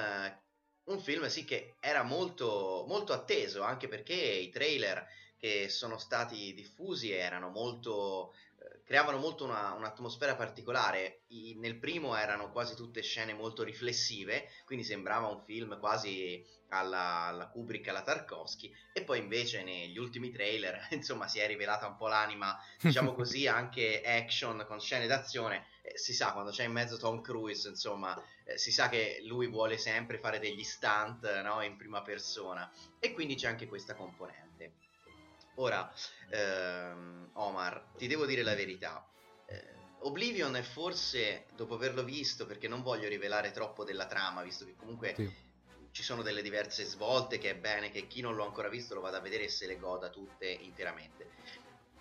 un film sì che era molto, molto atteso, anche perché i trailer che sono stati diffusi erano molto eh, creavano molto una, un'atmosfera particolare. I, nel primo erano quasi tutte scene molto riflessive, quindi sembrava un film quasi alla, alla Kubrick, alla Tarkovsky, e poi invece negli ultimi trailer, *laughs* insomma, si è rivelata un po' l'anima, diciamo *laughs* così, anche action con scene d'azione. Eh, si sa, quando c'è in mezzo Tom Cruise, insomma, eh, si sa che lui vuole sempre fare degli stunt no? in prima persona, e quindi c'è anche questa componente. Ora, ehm, Omar, ti devo dire la verità. Eh, Oblivion è forse, dopo averlo visto, perché non voglio rivelare troppo della trama, visto che comunque sì. ci sono delle diverse svolte, che è bene che chi non l'ha ancora visto lo vada a vedere e se le goda tutte interamente.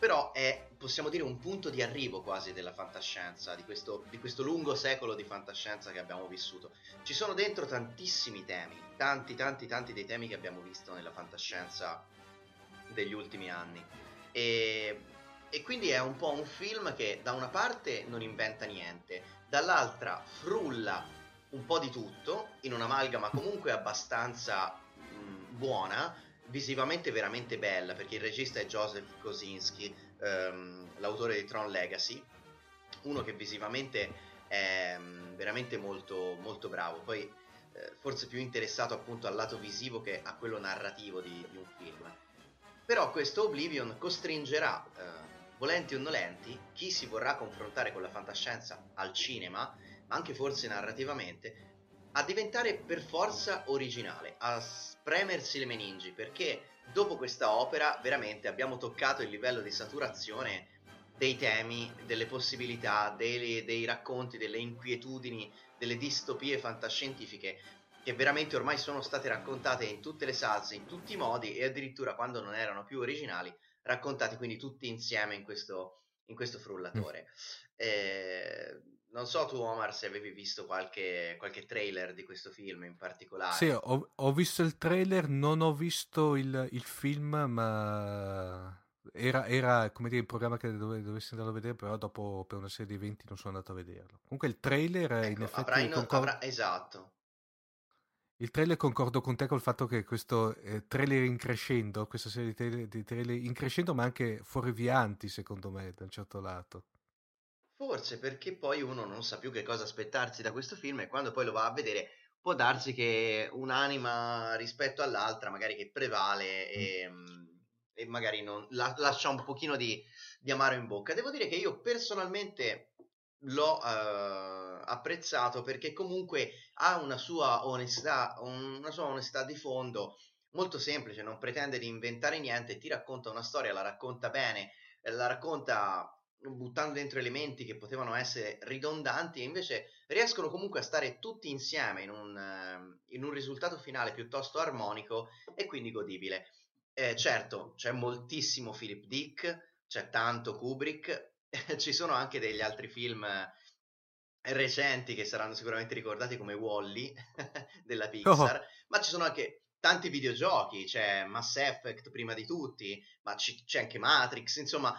Però è, possiamo dire, un punto di arrivo quasi della fantascienza, di questo, di questo lungo secolo di fantascienza che abbiamo vissuto. Ci sono dentro tantissimi temi, tanti, tanti, tanti dei temi che abbiamo visto nella fantascienza degli ultimi anni. E, e quindi è un po' un film che da una parte non inventa niente, dall'altra frulla un po' di tutto in un'amalgama comunque abbastanza mh, buona, visivamente veramente bella, perché il regista è Joseph Kosinski, ehm, l'autore di Tron Legacy, uno che visivamente è mh, veramente molto, molto bravo. Poi eh, forse più interessato appunto al lato visivo che a quello narrativo di, di un film. Però questo Oblivion costringerà, eh, volenti o nolenti, chi si vorrà confrontare con la fantascienza al cinema, ma anche forse narrativamente, a diventare per forza originale, a spremersi le meningi, perché dopo questa opera veramente abbiamo toccato il livello di saturazione dei temi, delle possibilità, dei, dei racconti, delle inquietudini, delle distopie fantascientifiche che veramente ormai sono state raccontate in tutte le salse, in tutti i modi e addirittura quando non erano più originali, raccontati quindi tutti insieme in questo, in questo frullatore. Mm. Eh, non so tu Omar se avevi visto qualche, qualche, trailer di questo film in particolare. Sì, ho, ho visto il trailer, non ho visto il, il film, ma era, era, come dire il programma che dove, dovessi andare a vedere, però dopo per una serie di eventi non sono andato a vederlo. Comunque il trailer ecco, in effetti... Avrai, concord- avrà, esatto. Il trailer concordo con te col fatto che questo eh, trailer in crescendo, questa serie di trailer, di trailer in crescendo, ma anche fuorvianti secondo me da un certo lato. Forse perché poi uno non sa più che cosa aspettarsi da questo film e quando poi lo va a vedere può darsi che un'anima rispetto all'altra magari che prevale mm. e, mm, e, magari non, la, lascia un pochino di, di amaro in bocca. Devo dire che io personalmente l'ho uh, apprezzato perché comunque ha una sua onestà, una sua onestà di fondo molto semplice, non pretende di inventare niente, ti racconta una storia, la racconta bene, la racconta buttando dentro elementi che potevano essere ridondanti e invece riescono comunque a stare tutti insieme in un, uh, in un risultato finale piuttosto armonico e quindi godibile. Eh, certo, c'è moltissimo Philip Dick, c'è tanto Kubrick, *laughs* ci sono anche degli altri film recenti che saranno sicuramente ricordati come Wally *laughs* della Pixar, oh. ma ci sono anche tanti videogiochi, c'è Mass Effect prima di tutti, ma c- c'è anche Matrix, insomma,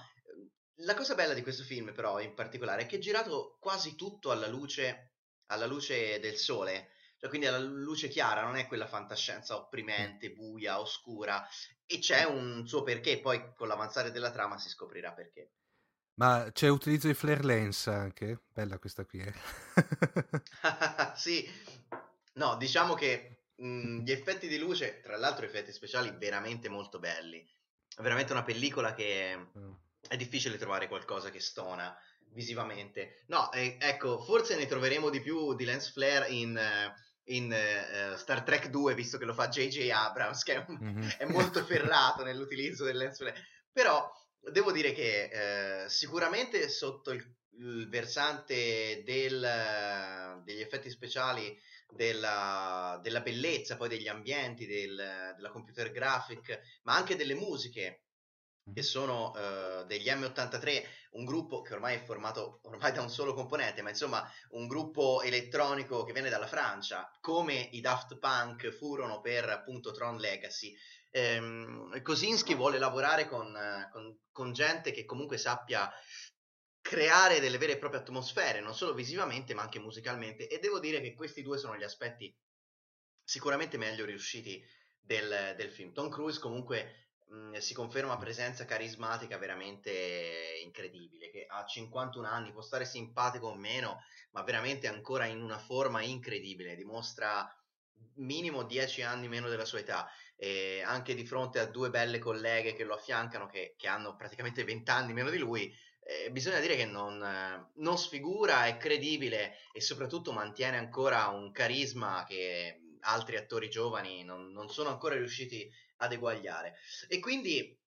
la cosa bella di questo film però in particolare è che è girato quasi tutto alla luce, alla luce del sole, cioè quindi alla luce chiara, non è quella fantascienza opprimente, buia, oscura, e c'è un suo perché, poi con l'avanzare della trama si scoprirà perché. Ma c'è utilizzo di flare lens anche? Bella questa qui, eh? *laughs* sì, no, diciamo che mh, mhmm, gli effetti di luce, tra l'altro effetti speciali veramente molto belli. È veramente una pellicola che mm. È difficile trovare qualcosa che stona visivamente. No, eh, ecco, forse ne troveremo di più di lens flare in... in uh, Star Trek 2, visto che lo fa J.J. Abrams, che è, un, mm-hmm. è molto ferrato nell'utilizzo del lens flare. Però devo dire che eh, sicuramente sotto il, il versante del, degli effetti speciali, della, della, bellezza, poi degli ambienti, del, della computer graphic, ma anche delle musiche che sono uh, degli M83, un gruppo che ormai è formato ormai da un solo componente, ma insomma un gruppo elettronico che viene dalla Francia, come i Daft Punk furono per appunto Tron Legacy, ehm, Kosinski vuole lavorare con, con, con gente che comunque sappia creare delle vere e proprie atmosfere, non solo visivamente ma anche musicalmente e devo dire che questi due sono gli aspetti sicuramente meglio riusciti del, del film. Tom Cruise comunque si conferma presenza carismatica veramente incredibile, che a 51 anni può stare simpatico o meno, ma veramente ancora in una forma incredibile, dimostra minimo 10 anni meno della sua età, e anche di fronte a due belle colleghe che lo affiancano, che, che hanno praticamente 20 anni meno di lui, eh, bisogna dire che non, non, sfigura, è credibile e soprattutto mantiene ancora un carisma che altri attori giovani non, non sono ancora riusciti ad eguagliare. E quindi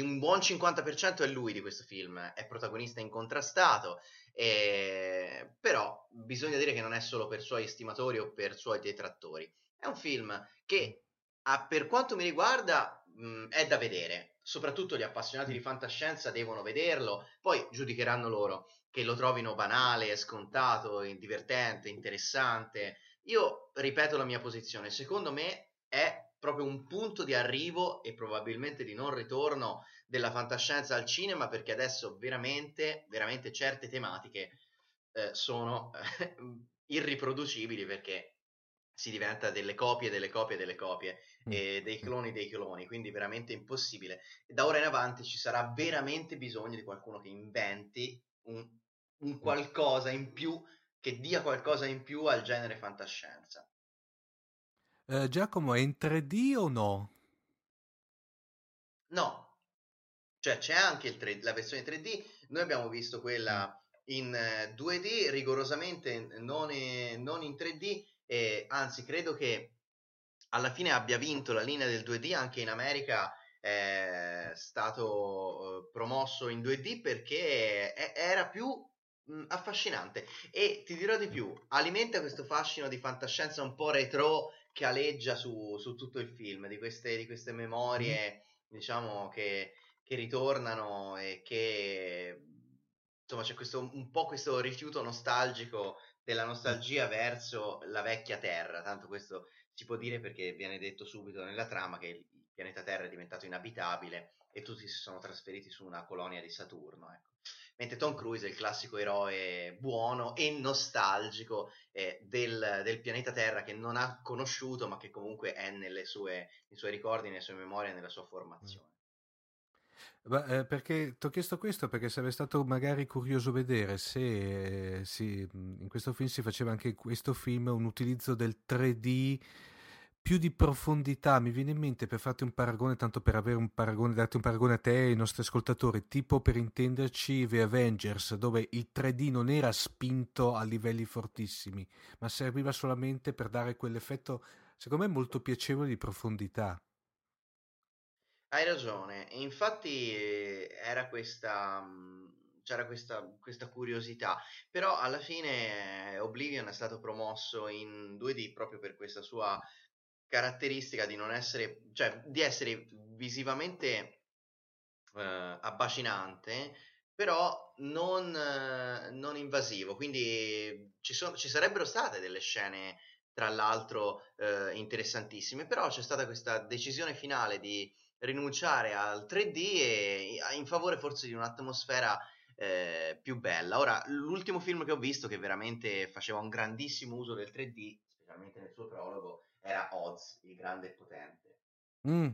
un buon 50% è lui di questo film, è protagonista incontrastato, eh, però bisogna dire che non è solo per suoi estimatori o per suoi detrattori, è un film che a, per quanto mi riguarda mh, è da vedere, soprattutto gli appassionati di fantascienza devono vederlo, poi giudicheranno loro che lo trovino banale, scontato, divertente, interessante. Io ripeto la mia posizione, secondo me è proprio un punto di arrivo e probabilmente di non ritorno della fantascienza al cinema perché adesso veramente, veramente certe tematiche eh, sono eh, *laughs* irriproducibili perché si diventa delle copie delle copie delle copie mm. e dei cloni dei cloni, quindi veramente impossibile. Da ora in avanti ci sarà veramente bisogno di qualcuno che inventi un, un qualcosa in più, che dia qualcosa in più al genere fantascienza. Uh, Giacomo, è in 3D o no? No, cioè c'è anche 3D, la versione 3D, noi abbiamo visto quella mm. in 2D, eh, rigorosamente non, è, non in 3D, e anzi credo che alla fine abbia vinto la linea del 2D anche in America è stato eh, promosso in 2D perché era più mh, affascinante e ti dirò di più alimenta questo fascino di fantascienza un po' retro che aleggia su, su tutto il film di queste, di queste memorie mm. diciamo che, che ritornano e che insomma c'è questo, un po' questo rifiuto nostalgico della nostalgia verso la vecchia Terra, tanto questo si può dire perché viene detto subito nella trama che il pianeta Terra è diventato inabitabile e tutti si sono trasferiti su una colonia di Saturno. Ecco. Mentre Tom Cruise è il classico eroe buono e nostalgico eh, del, del, pianeta Terra che non ha conosciuto ma che comunque è sue, nei suoi ricordi, nelle sue memorie, nella sua formazione. Ma, eh, perché ti ho chiesto questo perché sarebbe stato magari curioso vedere se eh, si, in questo film si faceva anche questo film un utilizzo del 3D più di profondità. Mi viene in mente per farti un paragone, tanto per avere un paragone, darti un paragone a te e ai nostri ascoltatori, tipo per intenderci The Avengers, dove il 3D non era spinto a livelli fortissimi, ma serviva solamente per dare quell'effetto, secondo me, molto piacevole di profondità. Hai ragione, infatti eh, era questa, mhmm, c'era questa, questa curiosità, però alla fine Oblivion è stato promosso in 2D proprio per questa sua caratteristica di non essere, cioè di essere visivamente eh, abbacinante, però non, eh, non invasivo, quindi ci, sono, ci sarebbero state delle scene tra l'altro eh, interessantissime, però c'è stata questa decisione finale di rinunciare al 3D e in favore forse di un'atmosfera eh, più bella. Ora, l'ultimo film che ho visto che veramente faceva un grandissimo uso del 3D, specialmente nel suo prologo, era Oz, il grande e potente. Mm.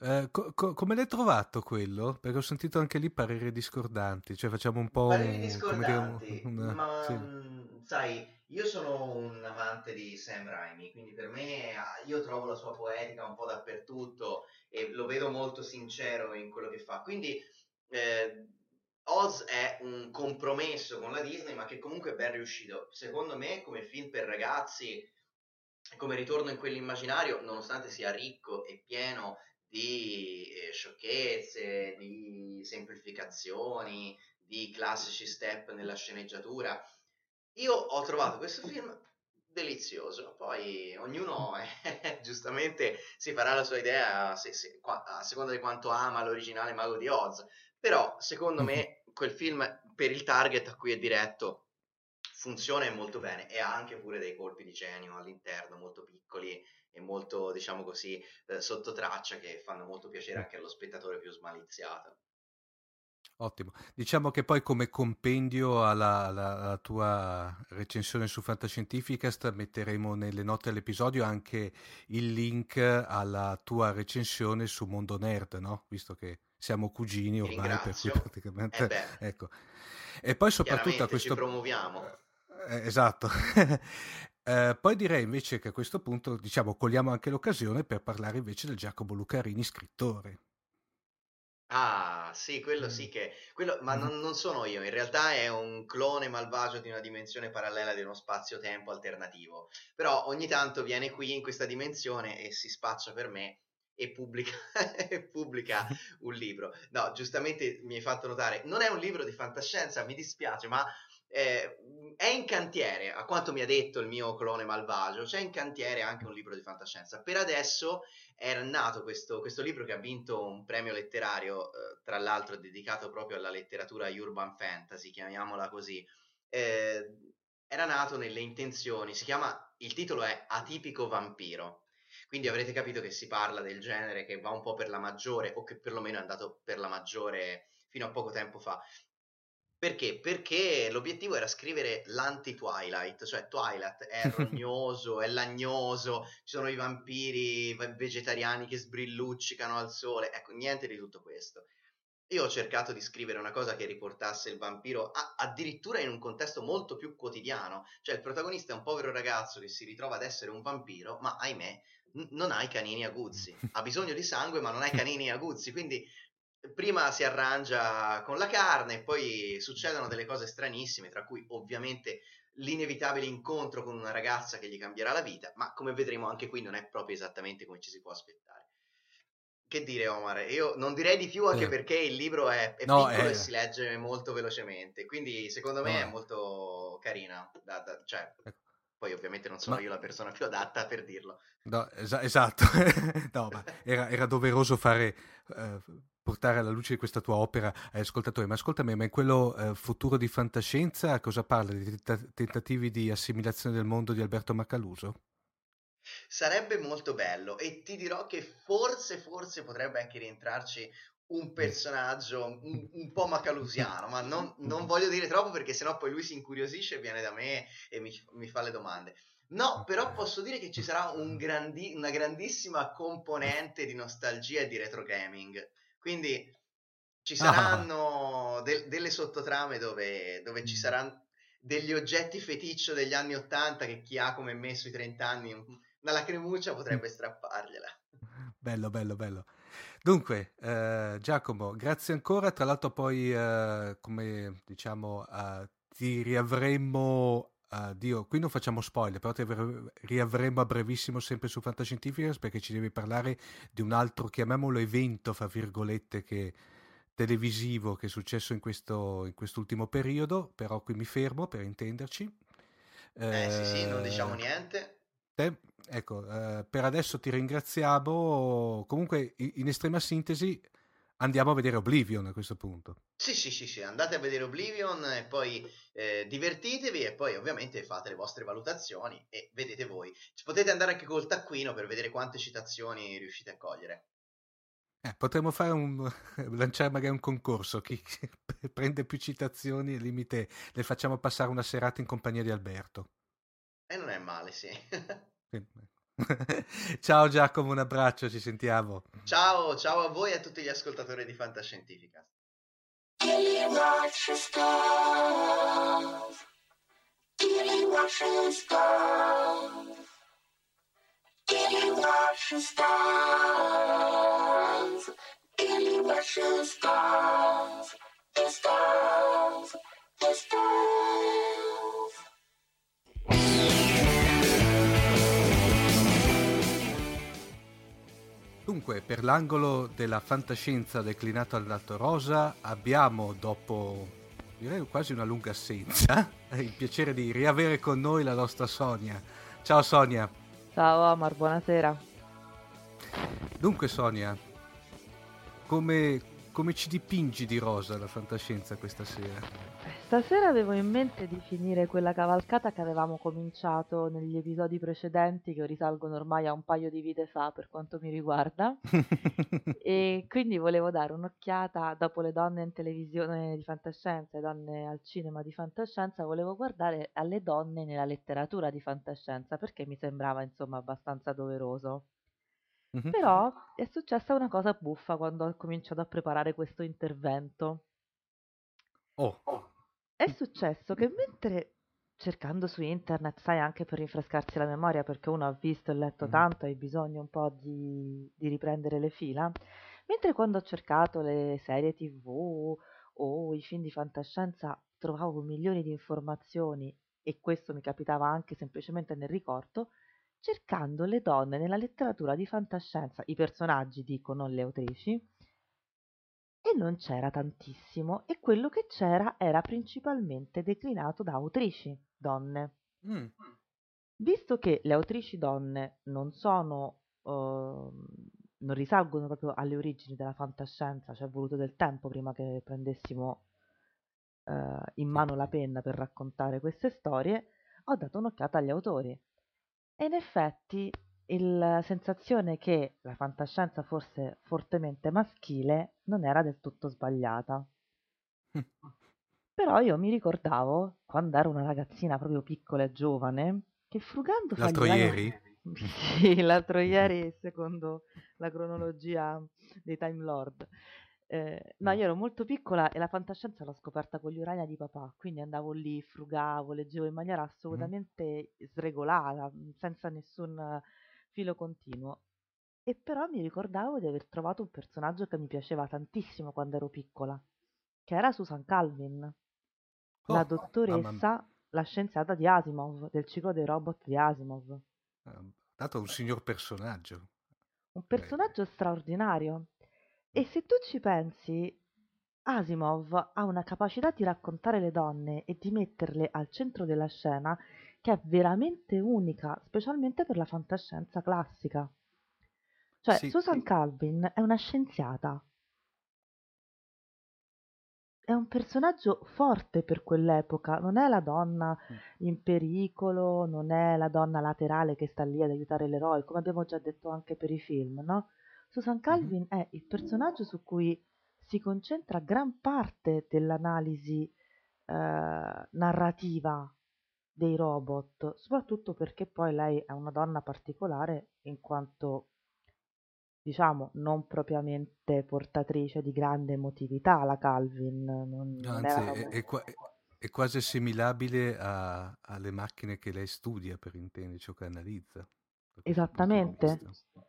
Eh, co- co- come l'hai trovato quello? Perché ho sentito anche lì pareri discordanti, cioè facciamo un po' pareri discordanti, un, una... ma sì. mh, sai, io sono un amante di Sam Raimi, quindi per me ah, io trovo la sua poetica un po' dappertutto e lo vedo molto sincero in quello che fa. Quindi eh, Oz è un compromesso con la Disney, ma che comunque è ben riuscito. Secondo me, come film per ragazzi, come ritorno in quell'immaginario, nonostante sia ricco e pieno di eh, sciocchezze, di semplificazioni, di classici step nella sceneggiatura, io ho trovato questo film delizioso. Poi ognuno eh, *laughs* giustamente si farà la sua idea se, se, a seconda di quanto ama l'originale Mago di Oz. Però secondo me quel film per il target a cui è diretto funziona molto bene e ha anche pure dei colpi di genio all'interno molto piccoli e molto diciamo così eh, sotto traccia che fanno molto piacere anche allo spettatore più smaliziato. Ottimo. Diciamo che poi come compendio alla, alla, alla, tua recensione su Fantascientificast metteremo nelle note dell'episodio anche il link alla tua recensione su Mondo Nerd, no? Visto che siamo cugini ormai, per cui praticamente... Eh *laughs* ecco. E poi soprattutto a questo... ci promuoviamo. Eh, esatto. *laughs* eh, poi direi invece che a questo punto, diciamo, cogliamo anche l'occasione per parlare invece del Giacomo Lucarini, scrittore. Ah, sì, quello sì che... Quello, ma non, non sono io, in realtà è un clone malvagio di una dimensione parallela di uno spazio-tempo alternativo. Però ogni tanto viene qui in questa dimensione e si spaccia per me e pubblica, *laughs* e pubblica *laughs* un libro. No, giustamente mi hai fatto notare, non è un libro di fantascienza, mi dispiace, ma eh, è in cantiere, a quanto mi ha detto il mio clone malvagio, c'è in cantiere anche un libro di fantascienza. Per adesso era nato questo, questo libro che ha vinto un premio letterario, eh, tra l'altro dedicato proprio alla letteratura urban fantasy, chiamiamola così. Eh, era nato nelle intenzioni, si chiama, il titolo è Atipico vampiro. Quindi avrete capito che si parla del genere che va un po' per la maggiore, o che perlomeno è andato per la maggiore fino a poco tempo fa. Perché? Perché l'obiettivo era scrivere l'anti-Twilight, cioè Twilight è *laughs* rognoso, è lagnoso, ci sono i vampiri vegetariani che sbrilluccicano al sole, ecco, niente di tutto questo. Io ho cercato di scrivere una cosa che riportasse il vampiro a, addirittura in un contesto molto più quotidiano, cioè il protagonista è un povero ragazzo che si ritrova ad essere un vampiro, ma ahimè n- non ha i canini aguzzi, ha bisogno di sangue ma non ha i canini aguzzi, quindi prima si arrangia con la carne, poi succedono delle cose stranissime, tra cui ovviamente l'inevitabile incontro con una ragazza che gli cambierà la vita, ma come vedremo anche qui non è proprio esattamente come ci si può aspettare. Che dire Omar? Io non direi di più anche eh. perché il libro è, è no, piccolo eh. e si legge molto velocemente, quindi secondo me no. è molto carina. Da, da, cioè, ecco. poi ovviamente non sono ma... io la persona più adatta per dirlo. No, es- esatto, *laughs* no, ma era, era doveroso fare... Uh, portare alla luce questa tua opera agli ascoltatori. Ma ascoltami, ma in quello eh, futuro di fantascienza cosa parla? Di tentativi di assimilazione del mondo di Alberto Macaluso? Sarebbe molto bello e ti dirò che forse, forse potrebbe anche rientrarci un personaggio un, un po' macalusiano, ma non, *laughs* non, voglio dire troppo perché sennò poi lui si incuriosisce e viene da me e mi, mi fa le domande. No, però posso dire che ci sarà un grandi, una grandissima componente di nostalgia e di retro gaming. Quindi ci saranno ah. de- delle sottotrame dove, dove ci saranno degli oggetti feticcio degli anni 80 che chi ha come me sui 30 anni una lacrimuccia potrebbe strappargliela. *laughs* Bello, bello, bello. Dunque, eh, Giacomo, grazie ancora. Tra l'altro, poi, eh, come diciamo, eh, ti riavremo Uh, Dio, qui non facciamo spoiler, però ti riavremo a brevissimo sempre su Fantascientificas perché ci devi parlare di un altro, chiamiamolo evento, fra virgolette, che, televisivo che è successo in, questo, in quest'ultimo periodo, però qui mi fermo per intenderci. Eh, eh sì, sì, non diciamo niente. Te, ecco, eh, per adesso ti ringraziamo. Comunque, in estrema sintesi, andiamo a vedere Oblivion a questo punto. Sì, sì, sì, sì, andate a vedere Oblivion e poi eh, divertitevi e poi ovviamente fate le vostre valutazioni e vedete voi. Potete andare anche col taccuino per vedere quante citazioni riuscite a cogliere. Eh, potremmo fare un, *laughs* lanciare magari un concorso, chi *laughs* prende più citazioni, limite le facciamo passare una serata in compagnia di Alberto. E non è male, sì. *laughs* *laughs* ciao Giacomo, un abbraccio, ci sentiamo. Ciao, ciao a voi e a tutti gli ascoltatori di Fantascientifica. Dunque, per l'angolo della fantascienza declinato al lato rosa abbiamo, dopo direi quasi una lunga assenza, *laughs* il piacere di riavere con noi la nostra Sonia. Ciao Sonia. Ciao Amar, buonasera. Dunque Sonia, come come ci dipingi di rosa la fantascienza questa sera? Stasera avevo in mente di finire quella cavalcata che avevamo cominciato negli episodi precedenti, che risalgono ormai a un paio di vite fa per quanto mi riguarda. *laughs* e quindi volevo dare un'occhiata, dopo le donne in televisione di fantascienza, le donne al cinema di fantascienza, volevo guardare alle donne nella letteratura di fantascienza, perché mi sembrava insomma abbastanza doveroso. Mm-hmm. Però è successa una cosa buffa quando ho cominciato a preparare questo intervento. Oh. È successo che mentre cercando su internet, sai, anche per rinfrescarsi la memoria, perché uno ha visto e letto tanto e hai bisogno un po' di, di riprendere le fila, mentre quando ho cercato le serie tv o i film di fantascienza trovavo milioni di informazioni e questo mi capitava anche semplicemente nel ricordo, cercando le donne nella letteratura di fantascienza, i personaggi dico, non le autrici, e non c'era tantissimo, e quello che c'era era principalmente declinato da autrici donne. Mm. Visto che le autrici donne non sono, uh, non risalgono proprio alle origini della fantascienza, ci è voluto del tempo prima che prendessimo uh, in mano la penna per raccontare queste storie, ho dato un'occhiata agli autori e in effetti la sensazione che la fantascienza fosse fortemente maschile non era del tutto sbagliata. *laughs* Però io mi ricordavo, quando ero una ragazzina proprio piccola e giovane, che frugando L'altro ieri? *laughs* sì, l'altro ieri, *laughs* secondo la cronologia dei Time Lord. Eh, no, io ero molto piccola e la fantascienza l'ho scoperta con gli Urania di papà, quindi andavo lì, frugavo, leggevo in maniera assolutamente mm. sregolata, senza nessun filo continuo. E però mi ricordavo di aver trovato un personaggio che mi piaceva tantissimo quando ero piccola, che era Susan Calvin, oh, la dottoressa, la scienziata di Asimov, del ciclo dei robot di Asimov. Ah, dato un signor personaggio. Un personaggio straordinario e se tu ci pensi, Asimov ha una capacità di raccontare le donne e di metterle al centro della scena che è veramente unica, specialmente per la fantascienza classica. Cioè, sì, Susan sì. Calvin è una scienziata. È un personaggio forte per quell'epoca, non è la donna mm. in pericolo, non è la donna laterale che sta lì ad aiutare l'eroe, come abbiamo già detto anche per i film, no? Susan Calvin è il personaggio su cui si concentra gran parte dell'analisi eh, narrativa dei robot, soprattutto perché poi lei è una donna particolare in quanto diciamo non propriamente portatrice di grande emotività la Calvin non, anzi non è, è, qua, è, quasi assimilabile a, alle macchine che lei studia per intenderci o che analizza Esattamente,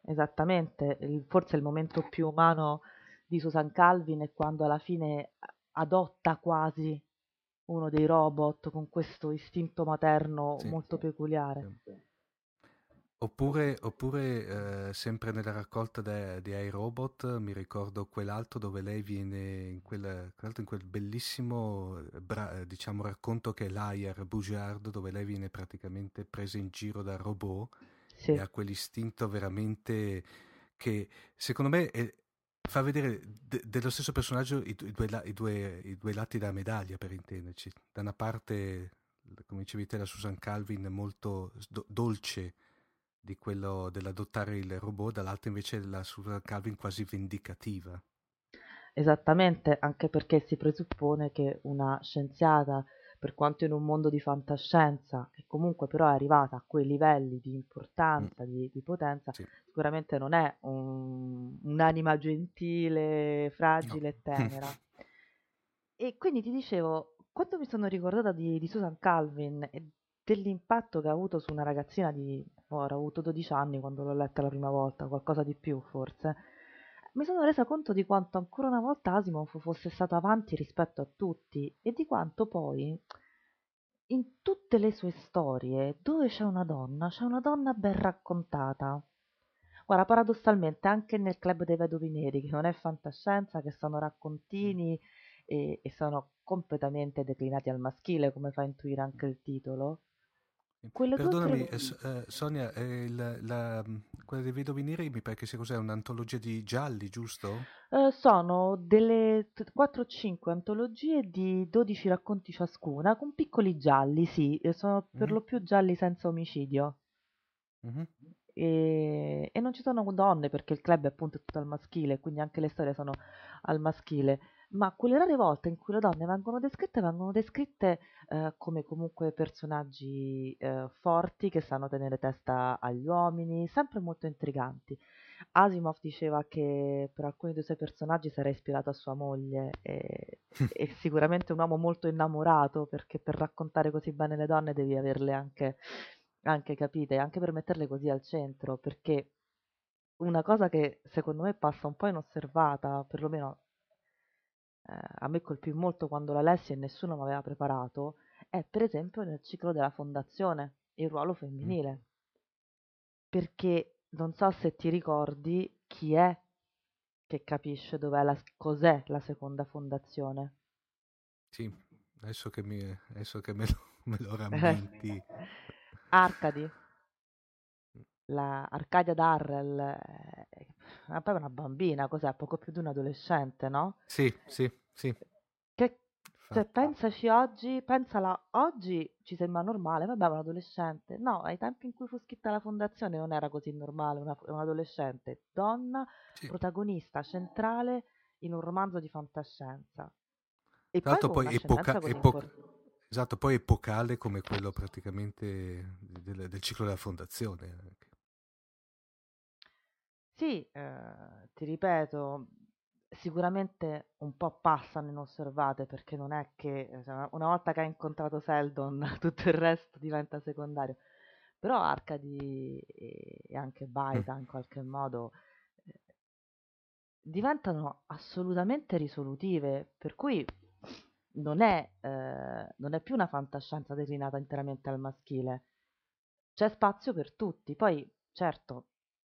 esattamente. Il- forse il momento più umano di Susan Calvin è quando alla fine adotta quasi uno dei robot con questo istinto materno Sì, molto peculiare. Oppure, oppure eh, sempre nella raccolta de- di iRobot mi ricordo quell'altro dove lei viene in quel, in quel bellissimo eh, bra- eh, diciamo, racconto che è l'Ayer Boujard dove lei viene praticamente presa in giro dal robot sì. e ha quell'istinto veramente che secondo me è, fa vedere de- dello stesso personaggio i, i, due la- i, due, i, due lati della medaglia per intenderci. Da una parte, come dicevi te, la Susan Calvin molto do- dolce di quello dell'adottare il robot, dall'altra invece la Susan Calvin quasi vendicativa. Esattamente, anche perché si presuppone che una scienziata per quanto in un mondo di fantascienza, che comunque però è arrivata a quei livelli di importanza, mm. di, di, potenza, sì. sicuramente non è un, un'anima gentile, fragile no. e *laughs* tenera. e quindi ti dicevo, quando mi sono ricordata di, di, Susan Calvin e dell'impatto che ha avuto su una ragazzina di, ora ho avuto 12 anni quando l'ho letta la prima volta, qualcosa di più forse, mi sono resa conto di quanto ancora una volta Asimov fosse stato avanti rispetto a tutti e di quanto poi in tutte le sue storie dove c'è una donna, c'è una donna ben raccontata. Guarda, paradossalmente anche nel Club dei Vedovi Neri, che non è fantascienza, che sono raccontini e, e sono completamente declinati al maschile, come fa intuire anche il titolo, quelle Perdonami, due... eh, Sonia, eh, il, la, quella dei Vedovi Neri mi pare che sia cos'è, un'antologia di gialli, giusto? Eh, sono delle 4 o 5 antologie di 12 racconti ciascuna, con piccoli gialli, sì, sono per Mhm. lo più gialli senza omicidio. Mhm. E, e non ci sono donne perché il club è appunto tutto al maschile, quindi anche le storie sono al maschile. Ma quelle rare volte in cui le donne vengono descritte, vengono descritte eh, come comunque personaggi eh, forti che sanno tenere testa agli uomini, sempre molto intriganti. Asimov diceva che per alcuni dei suoi personaggi era ispirato a sua moglie e, *laughs* e sicuramente un uomo molto innamorato perché per raccontare così bene le donne devi averle anche, anche capite, anche per metterle così al centro, perché una cosa che secondo me passa un po' inosservata, perlomeno a me colpì molto quando la lessi e nessuno mi aveva preparato, è per esempio nel ciclo della fondazione, il ruolo femminile. Perché non so se ti ricordi chi è che capisce dov'è la, cos'è la seconda fondazione. Sì, adesso che, mi, adesso che me, lo, *laughs* me lo rammenti. *laughs* Arcadi. La Arcadia Darrell è è poi una bambina, cos'è? Poco più di un adolescente, no? Sì, sì, sì. Che cioè, pensaci oggi, pensala oggi ci sembra normale, vabbè, un adolescente. No, ai tempi in cui fu scritta la fondazione non era così normale, una, un adolescente, donna, protagonista centrale in un romanzo di fantascienza. E Tra l'altro poi un'ascendenza epoca, epoca- esatto, poi epocale come quello praticamente del, del ciclo della fondazione. Sì, eh, ti ripeto, sicuramente un po' passano inosservate perché non è che eh, cioè, una volta che hai incontrato Seldon *laughs* tutto il resto diventa secondario. Però Arcadi e e anche Baita in qualche modo eh, diventano assolutamente risolutive, per cui non è, eh, non è più una fantascienza declinata interamente al maschile. C'è spazio per tutti. Poi, certo,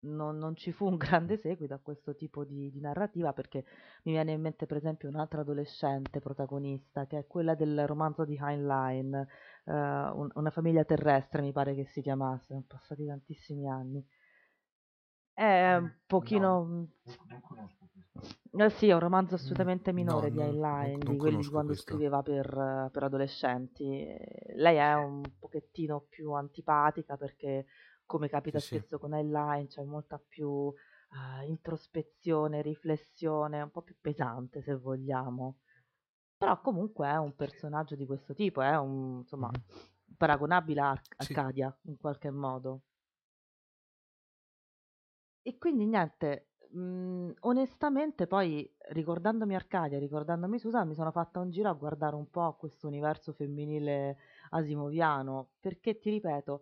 non, non ci fu un grande seguito a questo tipo di, di narrativa perché mi viene in mente per esempio un'altra adolescente protagonista che è quella del romanzo di Heinlein, eh, un- una famiglia terrestre mi pare che si chiamasse, sono passati tantissimi anni. È un pochino... Eh sì, è un romanzo assolutamente minore di non- Heinlein, di quelli conosco quando questo. scriveva per, eh, per adolescenti. Eh, Lei è un pochettino più antipatica perché, come capita Sì, sì. spesso con Heinlein, c'è molta più eh, introspezione, riflessione, un po' più pesante se vogliamo. Però comunque è un personaggio di questo tipo, è un, insomma, paragonabile a Ar- Sì. Arcadia in qualche modo. E quindi niente, mh, onestamente poi ricordandomi Arcadia, ricordandomi Susan, mi sono fatta un giro a guardare un po' questo universo femminile asimoviano, perché ti ripeto,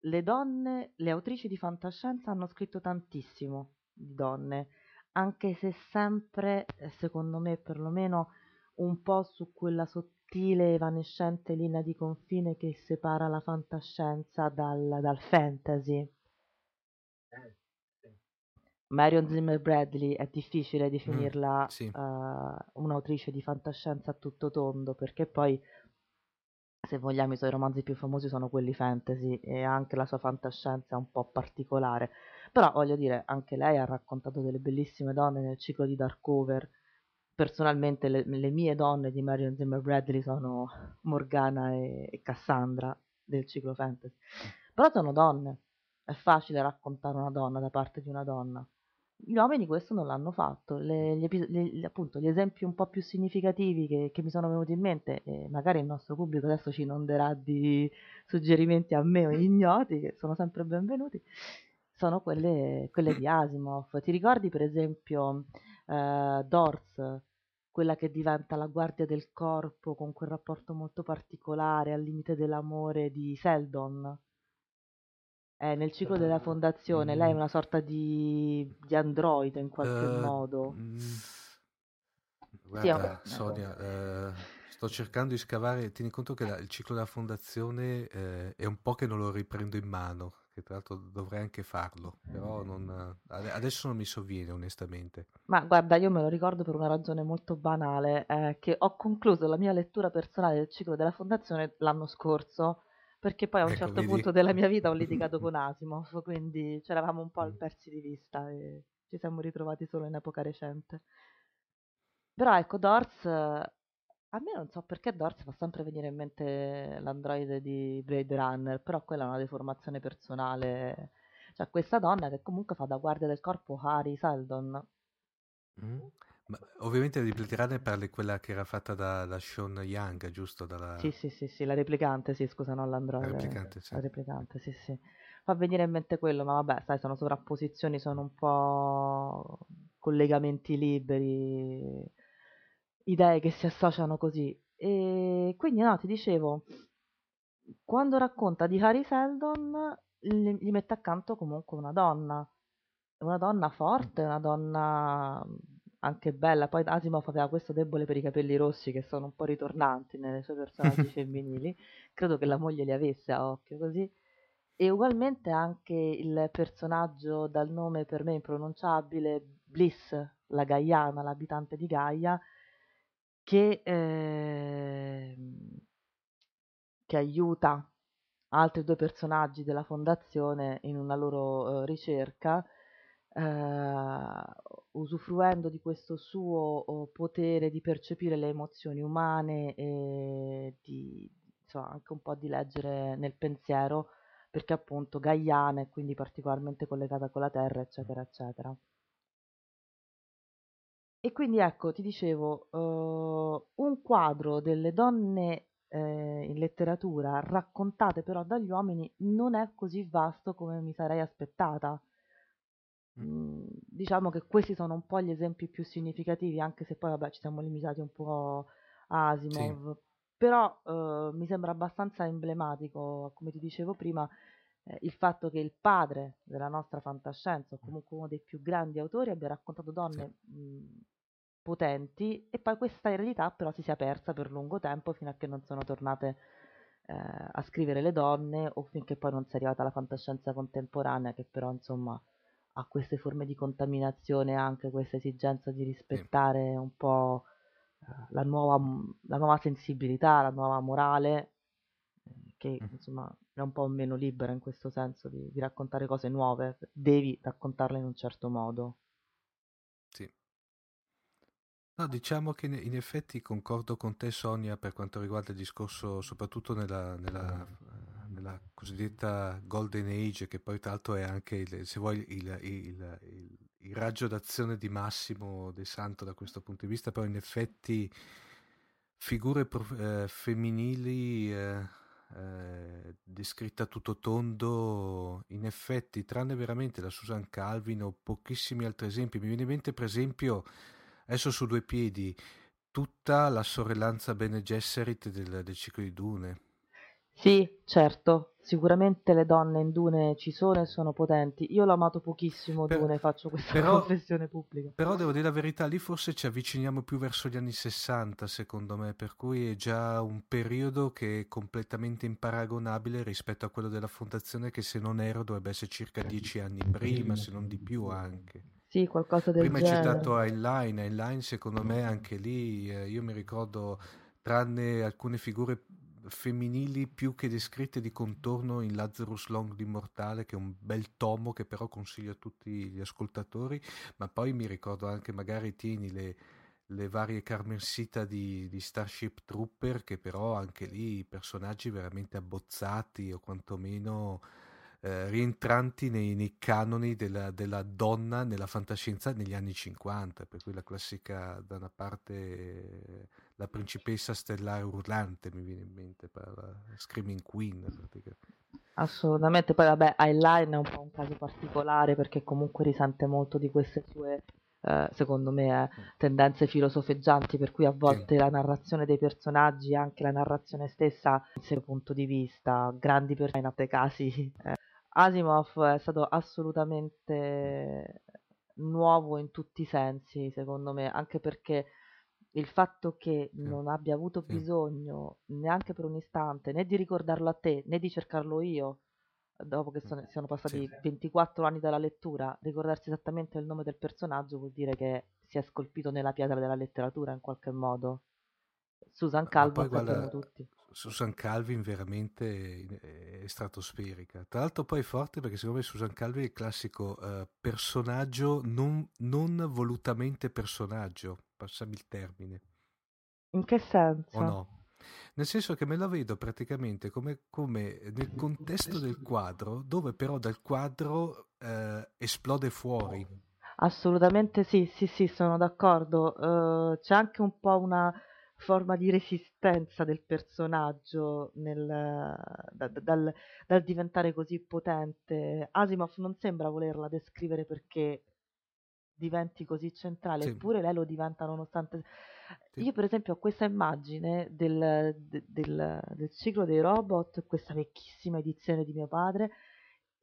le donne, le autrici di fantascienza hanno scritto tantissimo di donne, anche se sempre, eh, secondo me perlomeno, un po' su quella sottile, evanescente linea di confine che separa la fantascienza dal, dal fantasy. Marion Zimmer Bradley è difficile definirla sì. eh, un'autrice di fantascienza a tutto tondo, perché poi, se vogliamo, i suoi romanzi più famosi sono quelli fantasy e anche la sua fantascienza è un po' particolare. Però voglio dire, anche lei ha raccontato delle bellissime donne nel ciclo di Darkover. Personalmente le, le mie donne di Marion Zimmer Bradley sono Morgana e, e Cassandra del ciclo fantasy. Però sono donne, è facile raccontare una donna da parte di una donna. Gli uomini questo non l'hanno fatto, Le- gli, epi- le- appunto gli esempi un po' più significativi che, che mi sono venuti in mente, e magari il nostro pubblico adesso ci inonderà di suggerimenti a me o *laughs* ignoti, che sono sempre benvenuti, sono quelle, quelle di Asimov. Ti ricordi per esempio eh, Dors, quella che diventa la guardia del corpo con quel rapporto molto particolare al limite dell'amore di Seldon? Eh, nel ciclo della fondazione, lei è una sorta di, di androide in qualche Eh, modo. mm, Sì, è un- Guarda, Sonia, eh, sto cercando di scavare. Tieni conto che la- il ciclo della fondazione eh, è un po' che non lo riprendo in mano, che tra l'altro dovrei anche farlo, però non, ade- adesso non mi sovviene onestamente. Ma guarda, io me lo ricordo per una ragione molto banale, eh, che ho concluso la mia lettura personale del ciclo della fondazione l'anno scorso, perché poi a un Ecco, certo vedi? punto della mia vita ho *laughs* litigato con Asimov, quindi ci eravamo un po' Mm. persi di vista e ci siamo ritrovati solo in epoca recente. Però ecco, Dors, a me non so perché Dors fa sempre venire in mente l'androide di Blade Runner, però quella è una deformazione personale. Cioè, questa donna che comunque fa da guardia del corpo Harry Seldon. Mm. Ma ovviamente Runner parli quella che era fatta da, da Sean Young, giusto? Dalla... Sì, sì, sì, sì, la replicante, sì, scusa, non l'androide. La replicante, sì. La replicante, sì, sì. Fa venire in mente quello, ma vabbè, sai, sono sovrapposizioni, sono un po' collegamenti liberi, idee che si associano così. E quindi, no, ti dicevo, quando racconta di Harry Seldon, gli mette accanto comunque una donna, una donna forte, una donna anche bella. Poi Asimov aveva questo debole per i capelli rossi che sono un po' ritornanti nei suoi personaggi *laughs* femminili. Credo che la moglie li avesse a occhio così. E ugualmente anche il personaggio dal nome per me impronunciabile, Bliss, la Gaiana, l'abitante di Gaia, che, ehm, che aiuta altri due personaggi della fondazione in una loro eh, ricerca, eh, usufruendo di questo suo oh, potere di percepire le emozioni umane e di insomma, anche un po' di leggere nel pensiero, perché appunto Gaiana è quindi particolarmente collegata con la Terra, eccetera, eccetera. E quindi ecco, ti dicevo, eh, un quadro delle donne eh, in letteratura raccontate però dagli uomini non è così vasto come mi sarei aspettata. Mm, diciamo che questi sono un po' gli esempi più significativi, anche se poi vabbè ci siamo limitati un po' a Asimov, però eh, mi sembra abbastanza emblematico, come ti dicevo prima, eh, il fatto che il padre della nostra fantascienza, o comunque uno dei più grandi autori, abbia raccontato donne mh, potenti e poi questa eredità però si sia persa per lungo tempo fino a che non sono tornate eh, a scrivere le donne o finché poi non si è arrivata alla fantascienza contemporanea che però insomma ha queste forme di contaminazione anche questa esigenza di rispettare un po' eh, la nuova, la nuova sensibilità, la nuova morale eh, che insomma è un po' meno libera in questo senso di, di raccontare cose nuove, devi raccontarle in un certo modo. Sì. No, diciamo che in, in effetti concordo con te Sonia per quanto riguarda il discorso soprattutto nella, nella, nella cosiddetta Golden Age che poi tra l'altro è anche il, se vuoi il, il, il, raggio d'azione di Massimo De Santo da questo punto di vista, però in effetti figure eh, femminili eh, eh, descritta tutto tondo, in effetti, tranne veramente la Susan Calvin o pochissimi altri esempi, mi viene in mente per esempio, adesso su due piedi, tutta la sorellanza Bene Gesserit del, del ciclo di Dune. Sì, certo, sicuramente le donne in Dune ci sono e sono potenti. Io l'ho amato pochissimo Per- Dune, faccio questa però- confessione pubblica. Però devo dire la verità, lì forse ci avviciniamo più verso gli anni 60, secondo me, per cui è già un periodo che è completamente imparagonabile rispetto a quello della fondazione che se non ero dovrebbe essere circa dieci anni prima, se non di più anche. Sì, qualcosa del Prima hai genere. citato Heinlein, Heinlein secondo me anche lì, eh, io mi ricordo, tranne alcune figure femminili più che descritte di contorno in Lazarus Long l'Immortale, che è un bel tomo che però consiglio a tutti gli ascoltatori, ma poi mi ricordo anche magari tieni le, le varie Carmersita di, di Starship Trooper, che però anche lì personaggi veramente abbozzati o quantomeno eh, rientranti nei, nei canoni della, della donna nella fantascienza negli anni 50, per cui la classica da una parte la principessa stellare urlante mi viene in mente per la Screaming Queen praticamente. Assolutamente, poi vabbè, Heinlein è un po' un caso particolare perché comunque risente molto di queste sue, eh, secondo me, eh, tendenze filosofeggianti, per cui a volte la narrazione dei personaggi e anche la narrazione stessa il suo punto di vista, grandi personaggi in altri casi. *laughs* eh. Asimov è stato assolutamente nuovo in tutti i sensi, secondo me, anche perché il fatto che non abbia avuto Sì. bisogno neanche per un istante né di ricordarlo a te né di cercarlo io, dopo che sono- siano passati 24 anni dalla lettura, ricordarsi esattamente il nome del personaggio vuol dire che si è scolpito nella pietra della letteratura in qualche modo. Susan Calvin guarda, tutti. Susan Calvin veramente è stratosferica. Tra l'altro poi è forte perché secondo me Susan Calvin è il classico uh, personaggio non, non, volutamente personaggio, passami il termine. In che senso? O no? Nel senso che me la vedo praticamente come, come nel contesto del quadro, dove però dal quadro uh, esplode fuori. Assolutamente sì, sì, sì, sono d'accordo. Uh, c'è anche un po' una forma di resistenza del personaggio nel, da, dal, dal, diventare così potente. Asimov non sembra volerla descrivere perché diventi così centrale, sì. eppure lei lo diventa nonostante... Sì. Io per esempio ho questa immagine del, del, del ciclo dei robot, questa vecchissima edizione di mio padre,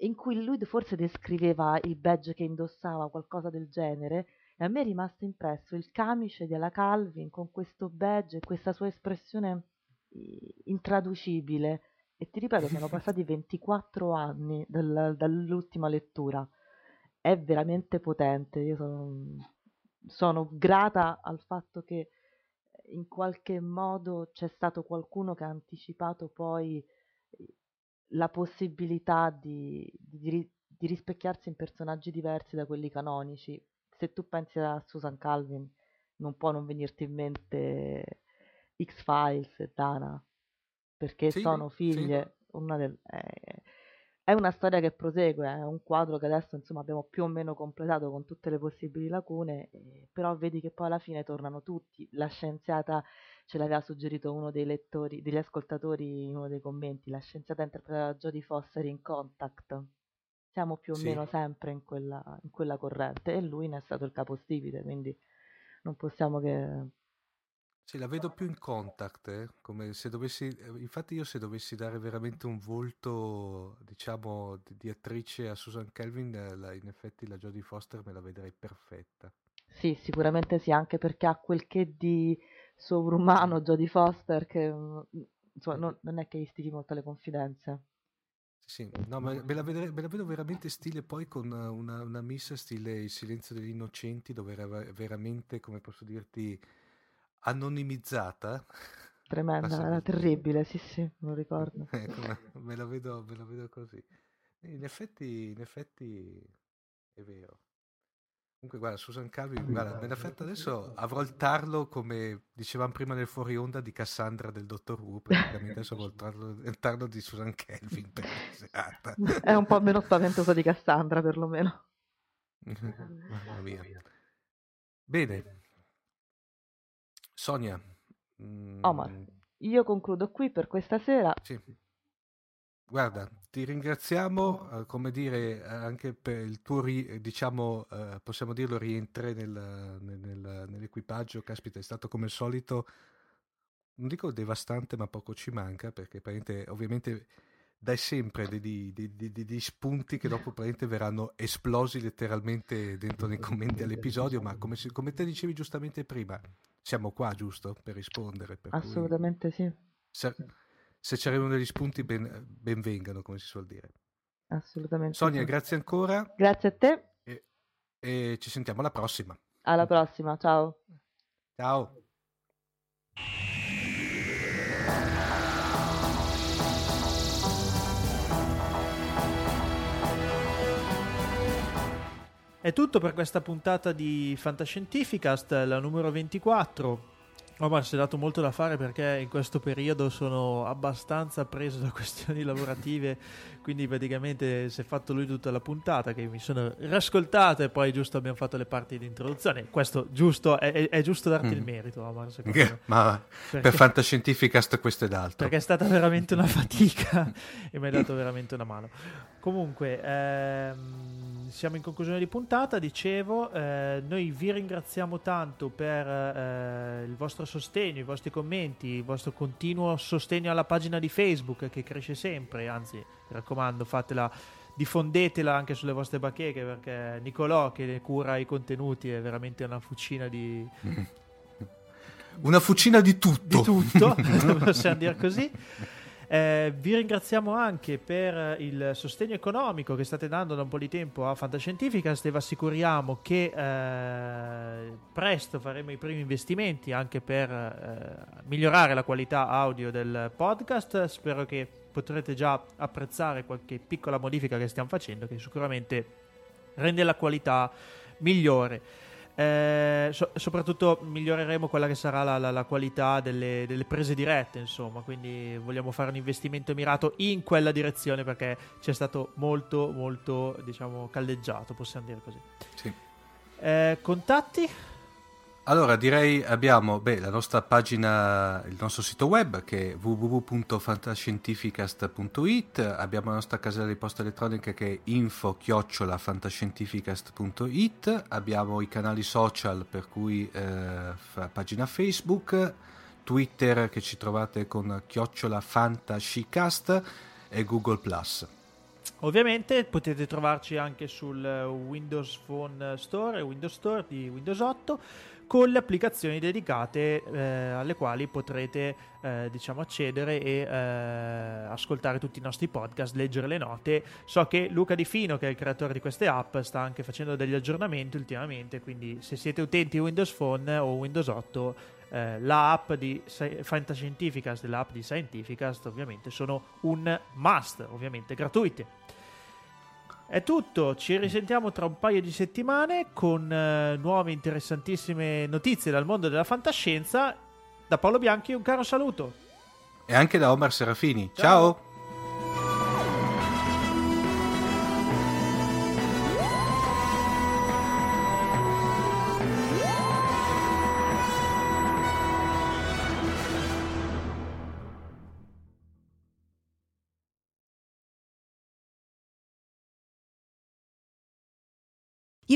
in cui lui forse descriveva il badge che indossava, qualcosa del genere, e a me è rimasto impresso il camice della Calvin con questo badge e questa sua espressione intraducibile. E ti ripeto, sono passati *laughs* 24 anni dal, dall'ultima lettura. È veramente potente. Io sono, sono grata al fatto che in qualche modo c'è stato qualcuno che ha anticipato poi la possibilità di, di, di rispecchiarsi in personaggi diversi da quelli canonici se tu pensi a Susan Calvin, non può non venirti in mente X-Files e Dana, perché sì, sono figlie. Sì. Una del, eh, è una storia che prosegue, è un quadro che adesso insomma abbiamo più o meno completato con tutte le possibili lacune, eh, però vedi che poi alla fine tornano tutti. La scienziata ce l'aveva suggerito uno dei lettori, degli ascoltatori in uno dei commenti, la scienziata interpretata da Jodie Foster in Contact siamo più o sì. meno sempre in quella, in quella, corrente e lui ne è stato il capostipite, quindi non possiamo che... Sì, la vedo più in contact, eh? come se dovessi, eh, infatti io se dovessi dare veramente un volto, diciamo, di, di attrice a Susan Kelvin, eh, la, in effetti la Jodie Foster me la vedrei perfetta. Sì, sicuramente sì, anche perché ha quel che di sovrumano Jodie Foster che mm, insomma, non, non è che istichi molto le confidenze. Sì, no, ma me la, vedrei, me la, vedo veramente stile poi con una, una missa stile Il silenzio degli innocenti, dove era veramente, come posso dirti, anonimizzata. Tremenda, era terribile, sì, sì, lo ricordo. *laughs* ecco, me, la vedo, me la vedo così. In effetti, in effetti è vero. Comunque, guarda, Susan Calvi, guarda, me l'ha fatta adesso. Avrò il tarlo, come dicevamo prima nel fuori onda, di Cassandra del Dottor Who. Praticamente adesso avrò il tarlo, il tarlo di Susan Calvin. *laughs* È un po' meno spaventoso di Cassandra, perlomeno. *laughs* Mamma mia. Bene. Sonia. Mm... Omar, io concludo qui per questa sera. Sì. Guarda, ti ringraziamo, eh, come dire, anche per il tuo, ri- diciamo, eh, possiamo dirlo, rientre nel, nel, nell'equipaggio. Caspita, è stato come al solito, non dico devastante, ma poco ci manca, perché ovviamente dai sempre degli, dei, dei, dei, spunti che dopo verranno esplosi letteralmente dentro nei commenti all'episodio, ma come, come te dicevi giustamente prima, siamo qua, giusto? Per rispondere. Per Assolutamente sì. Se se c'erano degli spunti ben, ben, vengano, come si suol dire. Assolutamente. Sonia, sì. grazie ancora. Grazie a te. E, e ci sentiamo alla prossima. Alla prossima, ciao. Ciao. È tutto per questa puntata di Fantascientificast, la numero 24. Omar si è dato molto da fare perché in questo periodo sono abbastanza preso da *laughs* questioni lavorative, quindi praticamente si è fatto lui tutta la puntata che mi sono riascoltato e poi giusto abbiamo fatto le parti di introduzione. Questo giusto, è, è, è giusto darti mm. il merito, Omar, secondo me. Ma perché, per Fantascientificast questo ed altro. Perché è stata veramente una fatica *laughs* e mi hai dato veramente una mano. Comunque, ehm, siamo in conclusione di puntata, dicevo, eh, noi vi ringraziamo tanto per eh, il vostro sostegno, i vostri commenti, il vostro continuo sostegno alla pagina di Facebook che cresce sempre, anzi mi raccomando fatela, diffondetela anche sulle vostre bacheche perché Nicolò che ne cura i contenuti è veramente una fucina di... *laughs* Una fucina di tutto. Di tutto, *laughs* *laughs* possiamo dire così. Eh, vi ringraziamo anche per il sostegno economico che state dando da un po' di tempo a Fantascientificast e vi assicuriamo che eh, presto faremo i primi investimenti anche per eh, migliorare la qualità audio del podcast. Spero che potrete già apprezzare qualche piccola modifica che stiamo facendo che sicuramente rende la qualità migliore. Eh, so- soprattutto miglioreremo quella che sarà la, la, la qualità delle, delle, prese dirette, insomma, quindi vogliamo fare un investimento mirato in quella direzione perché ci è stato molto, molto, diciamo, caldeggiato, possiamo dire così. Sì. Eh, contatti? Allora, direi abbiamo beh, la nostra pagina, il nostro sito web che è www.fantascientificast.it, abbiamo la nostra casella di posta elettronica che è info-fantascientificast.it, abbiamo i canali social per cui eh, pagina Facebook, Twitter che ci trovate con chiocciola fantascicast e Google+. Ovviamente potete trovarci anche sul Windows Phone Store e Windows Store di Windows 8 con le applicazioni dedicate eh, alle quali potrete eh, diciamo accedere e eh, ascoltare tutti i nostri podcast, leggere le note. So che Luca Di Fino, che è il creatore di queste app, sta anche facendo degli aggiornamenti ultimamente, quindi se siete utenti Windows Phone o Windows 8 eh, la app di Fantascientificast e l'app di Scientificast ovviamente sono un must, ovviamente gratuite. È tutto, ci risentiamo tra un paio di settimane con eh, nuove interessantissime notizie dal mondo della fantascienza. Da Paolo Bianchi un caro saluto. E anche da Omar Serafini. Ciao. Ciao.